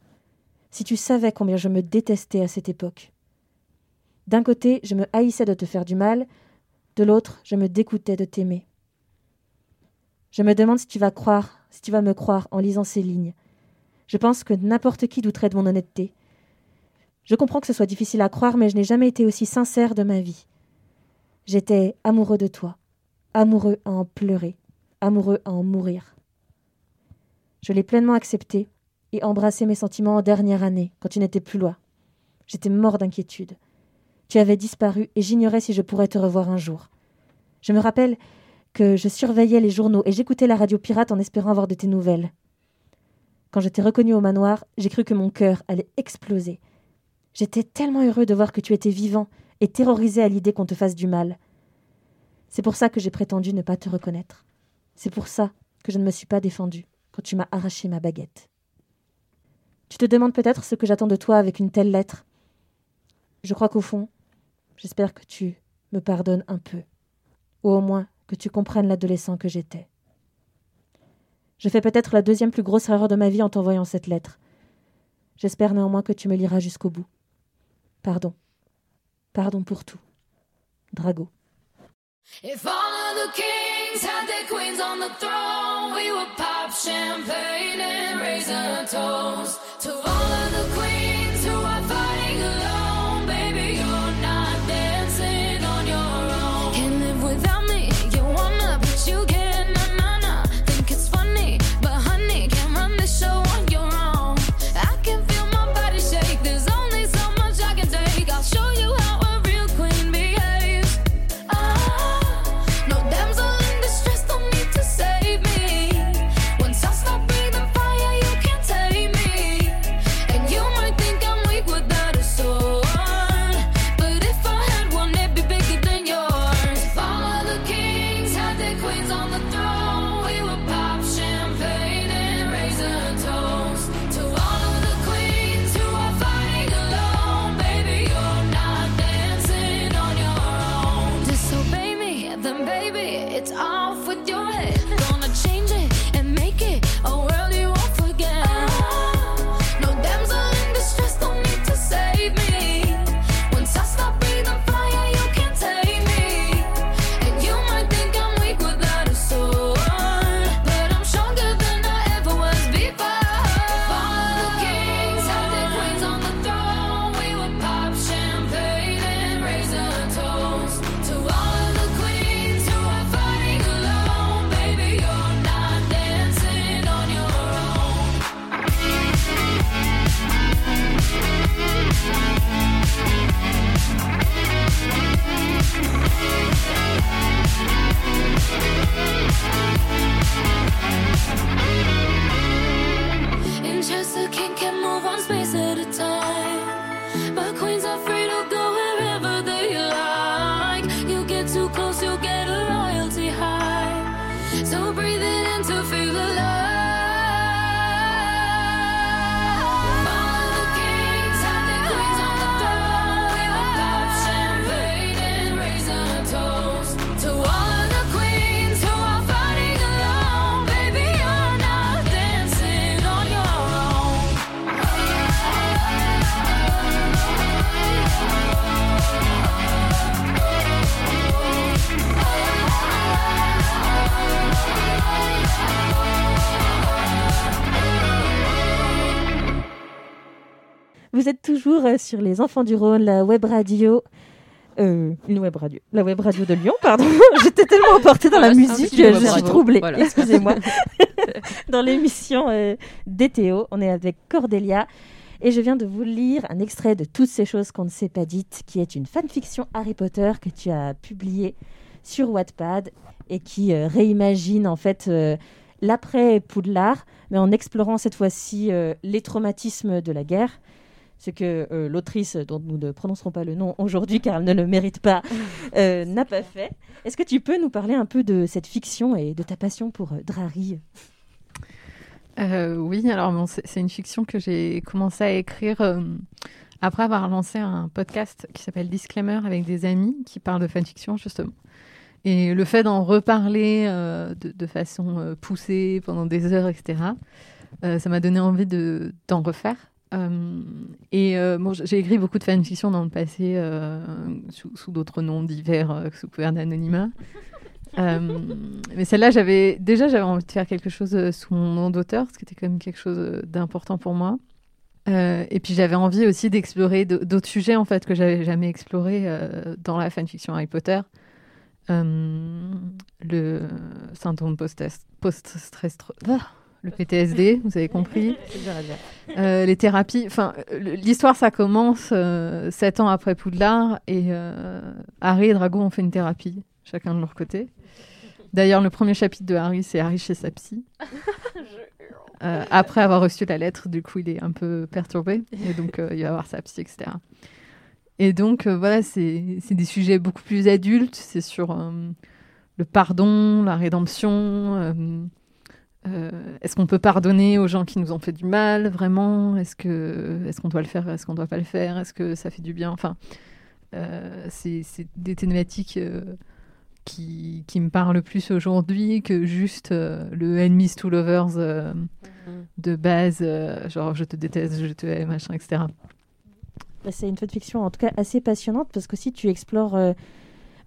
Si tu savais combien je me détestais à cette époque. D'un côté, je me haïssais de te faire du mal, de l'autre, je me dégoûtais de t'aimer. Je me demande si tu vas croire, si tu vas me croire en lisant ces lignes. Je pense que n'importe qui douterait de mon honnêteté. Je comprends que ce soit difficile à croire, mais je n'ai jamais été aussi sincère de ma vie. J'étais amoureux de toi, amoureux à en pleurer, amoureux à en mourir. Je l'ai pleinement accepté et embrassé mes sentiments en dernière année, quand tu n'étais plus loin. J'étais mort d'inquiétude. Tu avais disparu et j'ignorais si je pourrais te revoir un jour. Je me rappelle que je surveillais les journaux et j'écoutais la radio pirate en espérant avoir de tes nouvelles. Quand je t'ai reconnu au manoir, j'ai cru que mon cœur allait exploser. J'étais tellement heureux de voir que tu étais vivant et terrorisé à l'idée qu'on te fasse du mal. C'est pour ça que j'ai prétendu ne pas te reconnaître. C'est pour ça que je ne me suis pas défendue quand tu m'as arraché ma baguette. Tu te demandes peut-être ce que j'attends de toi avec une telle lettre. Je crois qu'au fond, J'espère que tu me pardonnes un peu, ou au moins que tu comprennes l'adolescent que j'étais. Je fais peut-être la deuxième plus grosse erreur de ma vie en t'envoyant cette lettre. J'espère néanmoins que tu me liras jusqu'au bout. Pardon. Pardon pour tout. Drago. Toujours euh, sur les Enfants du Rhône, la web radio. Euh, une web radio. La web radio de Lyon, pardon. J'étais tellement emportée dans la Voilà, c'est un musique je suis radio. troublée. Voilà. Excusez-moi. dans l'émission euh, DTO, on est avec Cordélia. Et je viens de vous lire un extrait de Toutes ces choses qu'on ne s'est pas dites, qui est une fanfiction Harry Potter que tu as publiée sur Wattpad et qui euh, réimagine en fait l'après Poudlard, mais en explorant cette fois-ci les traumatismes de la guerre. Ce que euh, l'autrice, dont nous ne prononcerons pas le nom aujourd'hui car elle ne le mérite pas, euh, n'a pas fait. Est-ce que tu peux nous parler un peu de cette fiction et de ta passion pour euh, Drari? Euh, oui, alors bon, c'est une fiction que j'ai commencé à écrire euh, après avoir lancé un podcast qui s'appelle Disclaimer avec des amis qui parlent de fanfiction justement. Et le fait d'en reparler euh, de, de façon euh, poussée pendant des heures, etc., euh, ça m'a donné envie de- d'en refaire. Euh, et euh, bon, j'ai écrit beaucoup de fanfiction dans le passé euh, sous, sous d'autres noms divers, sous couvert d'anonymat. Mais celle-là, j'avais déjà j'avais envie de faire quelque chose sous mon nom d'auteur, ce qui était quand même quelque chose d'important pour moi. Euh, et puis j'avais envie aussi d'explorer d'autres sujets en fait que j'avais jamais explorés euh, dans la fanfiction Harry Potter. Euh, le syndrome post-stress, post-stress, ah, le PTSD, vous avez compris. Euh, les thérapies. Enfin, l'histoire, ça commence euh, sept ans après Poudlard et euh, Harry et Drago ont fait une thérapie, chacun de leur côté. D'ailleurs, le premier chapitre de Harry, c'est Harry chez sa psy. Après avoir reçu la lettre, du coup, il est un peu perturbé et donc il va voir sa psy, etc. Et donc, voilà, c'est des sujets beaucoup plus adultes. C'est sur le pardon, la rédemption. Euh, est-ce qu'on peut pardonner aux gens qui nous ont fait du mal, vraiment? Est-ce que est-ce qu'on doit le faire? Est-ce qu'on doit pas le faire? Est-ce que ça fait du bien? Enfin, euh, c'est c'est des thématiques euh, qui, qui me parlent plus aujourd'hui que juste le enemies to lovers euh, de base, genre je te déteste, je te hais, machin, etc. C'est une fiction en tout cas assez passionnante parce qu'aussi tu explores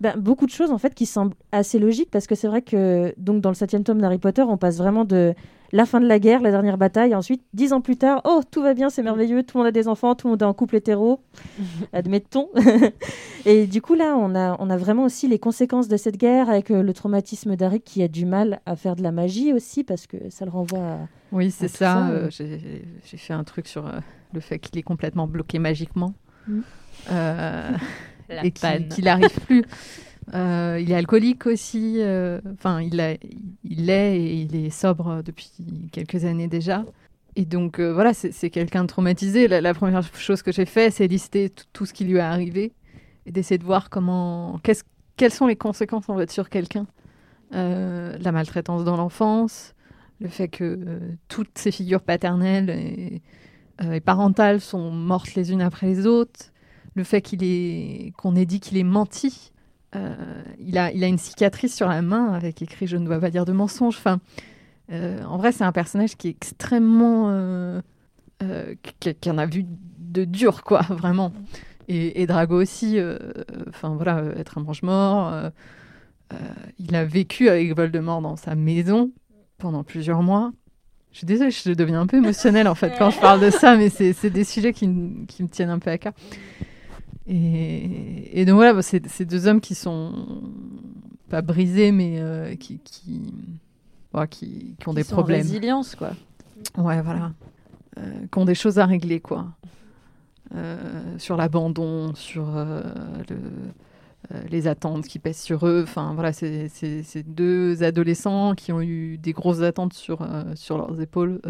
ben, beaucoup de choses en fait qui semblent assez logiques parce que c'est vrai que donc dans le septième tome d'Harry Potter on passe vraiment de la fin de la guerre, la dernière bataille, et ensuite dix ans plus tard, oh tout va bien, c'est merveilleux, tout le monde a des enfants, tout le monde est en couple hétéro, admettons. et du coup là on a, on a vraiment aussi les conséquences de cette guerre avec euh, le traumatisme d'Harry qui a du mal à faire de la magie aussi parce que ça le renvoie à... Oui, c'est ça. ça, euh. J'ai j'ai fait un truc sur euh, le fait qu'il est complètement bloqué magiquement. Mm. La et qu'il n'arrive plus. Euh, il est alcoolique aussi. euh, Enfin, il, a- il est et il est sobre depuis quelques années déjà. Et donc, euh, voilà, c'est quelqu'un de traumatisé. La, la première chose que j'ai fait, c'est lister tout- ce qui lui est arrivé et d'essayer de voir comment, qu'est-ce- quelles sont les conséquences en fait sur quelqu'un. Euh, la maltraitance dans l'enfance, le fait que euh, toutes ces figures paternelles et, et parentales sont mortes les unes après les autres, le fait qu'il est qu'on ait dit qu'il est menti. Euh, il, a, il a une cicatrice sur la main avec écrit Je ne dois pas dire de mensonge. Enfin, euh, en vrai, c'est un personnage qui est extrêmement. Euh, qui, qui en a vu de dur, quoi, vraiment. Et, et Drago aussi, enfin voilà, être un mange-mort. il a vécu avec Voldemort dans sa maison pendant plusieurs mois. Je suis désolée, je deviens un peu émotionnelle en fait quand je parle de ça, mais c'est c'est des sujets qui, qui me tiennent un peu à cœur. Et, et donc voilà, c'est c'est deux hommes qui sont pas brisés, mais euh, qui, qui, voilà, qui, qui ont des Qui sont en problèmes. Résilience, quoi. Ouais, voilà. Euh, qui ont des choses à régler, quoi. Euh, sur l'abandon, sur euh, le- les attentes qui pèsent sur eux. Enfin, voilà, c'est deux adolescents qui ont eu des grosses attentes sur, sur leurs épaules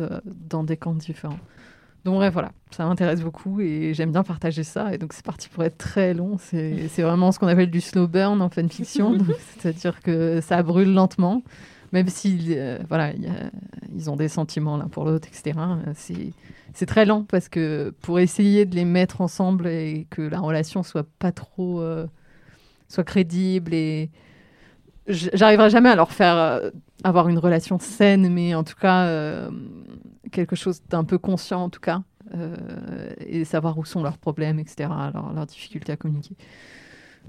dans des camps différents. Donc bref, voilà, ça m'intéresse beaucoup et j'aime bien partager ça. Et donc c'est parti pour être très long. C'est vraiment ce qu'on appelle du slow burn en fanfiction. C'est-à-dire que ça brûle lentement, même si euh, voilà, y a- ils ont des sentiments l'un pour l'autre, etc. Euh, C'est très lent parce que pour essayer de les mettre ensemble et que la relation soit pas trop euh, soit crédible et j'arriverai jamais à leur faire euh, avoir une relation saine, mais en tout cas quelque chose d'un peu conscient en tout cas euh, et savoir où sont leurs problèmes, etc. Leurs, leurs difficultés à communiquer.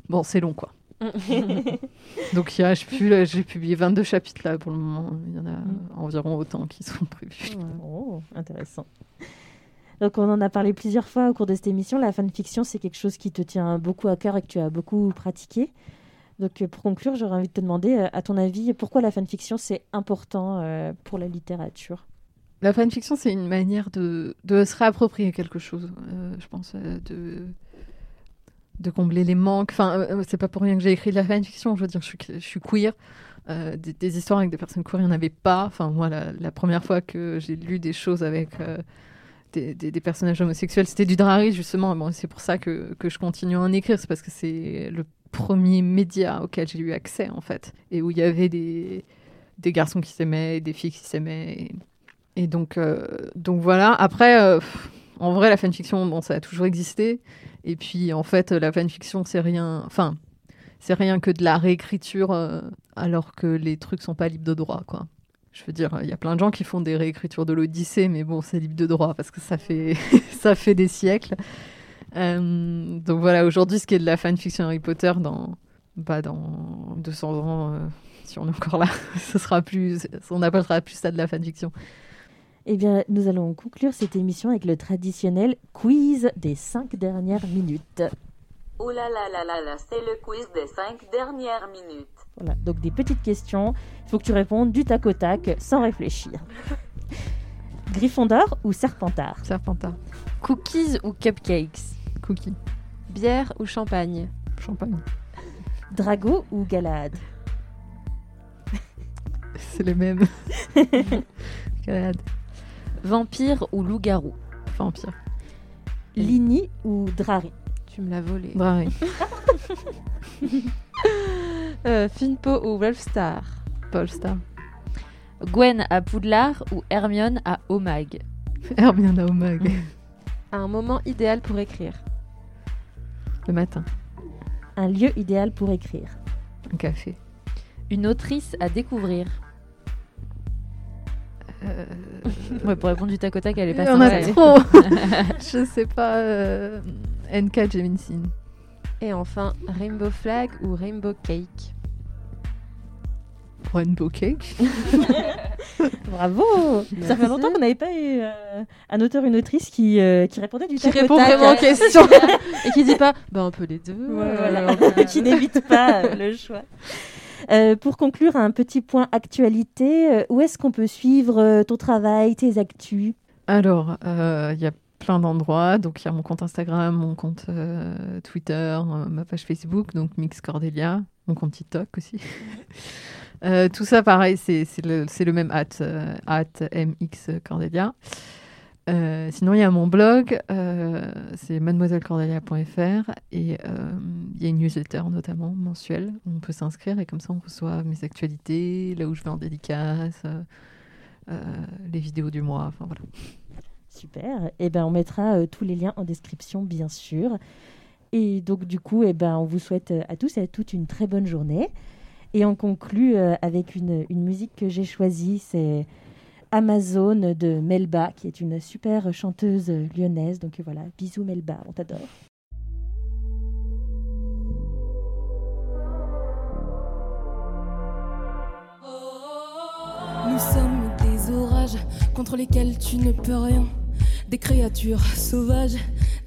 Bon, c'est long quoi. Donc il y a, j'ai publié 22 chapitres là pour le moment. Il y en a environ autant qui sont prévus. Oh, intéressant. Donc on en a parlé plusieurs fois au cours de cette émission. La fanfiction, c'est quelque chose qui te tient beaucoup à cœur et que tu as beaucoup pratiqué. Donc pour conclure, j'aurais envie de te demander, euh, à ton avis, pourquoi la fanfiction, c'est important euh, pour la littérature? La fanfiction, c'est une manière de, se réapproprier quelque chose, euh, je pense, euh, de, combler les manques. Enfin, euh, c'est pas pour rien que j'ai écrit de la fanfiction, je veux dire, je suis, je suis queer. Des, histoires avec des personnes queer, il n'y en avait pas. Enfin, moi, la, première fois que j'ai lu des choses avec des, personnages homosexuels, c'était du drari, justement. Bon, c'est pour ça que, que je continue à en écrire, c'est parce que c'est le premier média auquel j'ai eu accès, en fait, et où il y avait des, des garçons qui s'aimaient, des filles qui s'aimaient. Et donc, euh, donc voilà. Après, euh, en vrai, la fanfiction, bon, ça a toujours existé. Et puis, en fait, la fanfiction, c'est rien. Enfin, c'est rien que de la réécriture, euh, alors que les trucs sont pas libres de droit, quoi. Je veux dire, il y a plein de gens qui font des réécritures de l'Odyssée, mais bon, c'est libre de droit parce que ça fait, ça fait des siècles. Donc voilà, aujourd'hui, ce qui est de la fanfiction Harry Potter, dans, bah, dans 200 ans, si on est encore là, ce sera plus, on appellera plus ça de la fanfiction. Eh bien, nous allons conclure cette émission avec le traditionnel quiz des cinq dernières minutes. Ouh là là là là là, c'est le quiz des cinq dernières minutes. Voilà, donc des petites questions. Il faut que tu répondes du tac au tac, sans réfléchir. Gryffondor ou Serpentard? Serpentard, Cookies ou cupcakes? Cookie, Bière ou champagne? Champagne. Drago ou Galahad C'est les mêmes. Galahad, Vampire ou loup-garou vampire. Lini ou Drari Tu me l'as volé. Drari, Euh, Finpo ou Wolfstar Polestar. Gwen à Poudlard ou Hermione à Omag Hermione Omag. Un moment idéal pour écrire. Le matin, Un lieu idéal pour écrire. un café. Une autrice à découvrir Euh, Ouais, pour répondre du tac au tac, elle est Il pas y en a trop. Je sais pas. euh, NK Jemisin. Et enfin, Rainbow Flag ou Rainbow Cake? Rainbow Cake. Bravo Ça fait longtemps qu'on n'avait pas eu euh, un auteur, une autrice qui, euh, qui répondait du Qui tac au répond vraiment aux questions et qui dit pas bah un peu les deux. Ouais, euh, voilà. qui n'évite pas le choix. Euh, pour conclure, un petit point actualité. Euh, où est-ce qu'on peut suivre euh, ton travail, tes actus? Alors, il y a plein d'endroits. Donc, il y a mon compte Instagram, mon compte euh, Twitter, euh, ma page Facebook, donc Mix Cordelia, mon compte TikTok aussi. Euh, tout ça, pareil, c'est le, même at, at MX Cordelia. Euh, sinon, il y a mon blog, euh, c'est mademoisellecordelia.fr et euh, il y a une newsletter notamment mensuelle où on peut s'inscrire et comme ça on reçoit mes actualités, là où je vais en dédicace, les vidéos du mois, enfin voilà. Super. Et ben, on mettra tous les liens en description, bien sûr. Et donc, du coup, eh ben, on vous souhaite à tous et à toutes une très bonne journée. Et on conclut avec une, une musique que j'ai choisie. C'est Amazon de Melba, qui est une super chanteuse lyonnaise. Donc voilà, bisous Melba, on t'adore. Nous sommes des orages contre lesquels tu ne peux rien. Des créatures sauvages,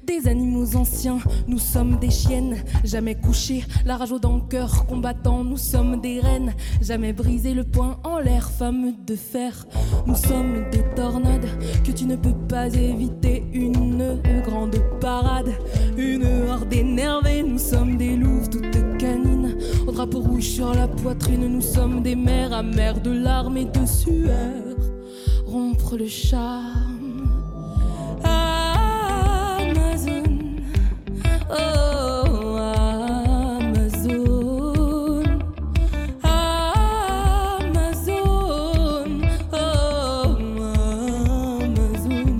des animaux anciens. Nous sommes des chiennes, jamais couchées. La rage au dents, cœur combattant. Nous sommes des reines, jamais brisé le poing en l'air, femme de fer. Nous sommes des tornades que tu ne peux pas éviter. Une grande parade, une horde énervée. Nous sommes des louves toutes canines. Au drapeau rouge sur la poitrine, nous sommes des mères amères de larmes et de sueur. Rompre le charme. Oh Amazon, Amazon, Oh Amazon,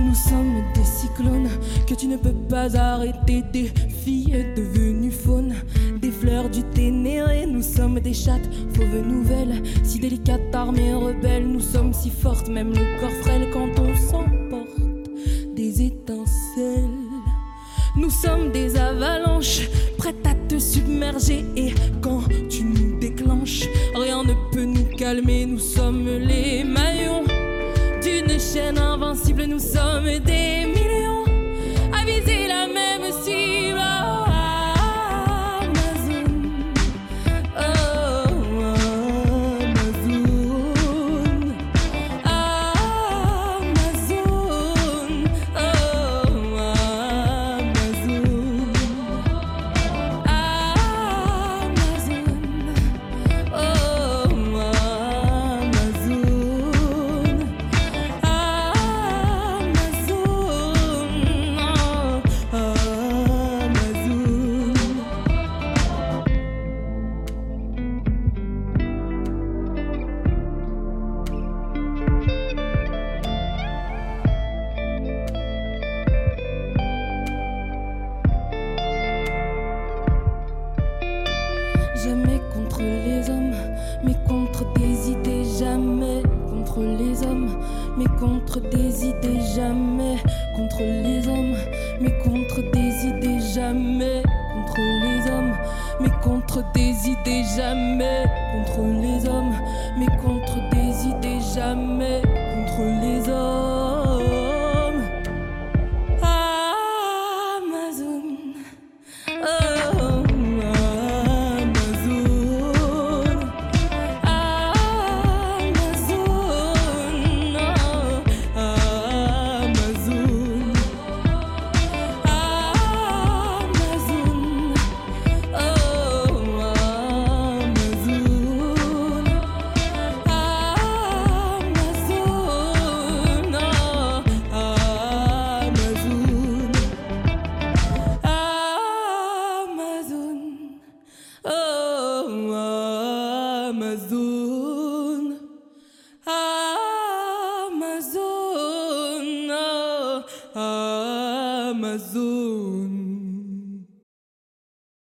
nous sommes des cyclones que tu ne peux pas arrêter, des filles devenues faunes des fleurs du ténéré. Nous sommes des chattes fauves nouvelles, si délicates armées rebelles, nous sommes si fortes même le corps frêle quand on sent. Nous sommes des avalanches, prêtes à te submerger. Et quand tu nous déclenches, rien ne peut nous calmer. Nous sommes les maillons d'une chaîne invincible. Nous sommes des milliers.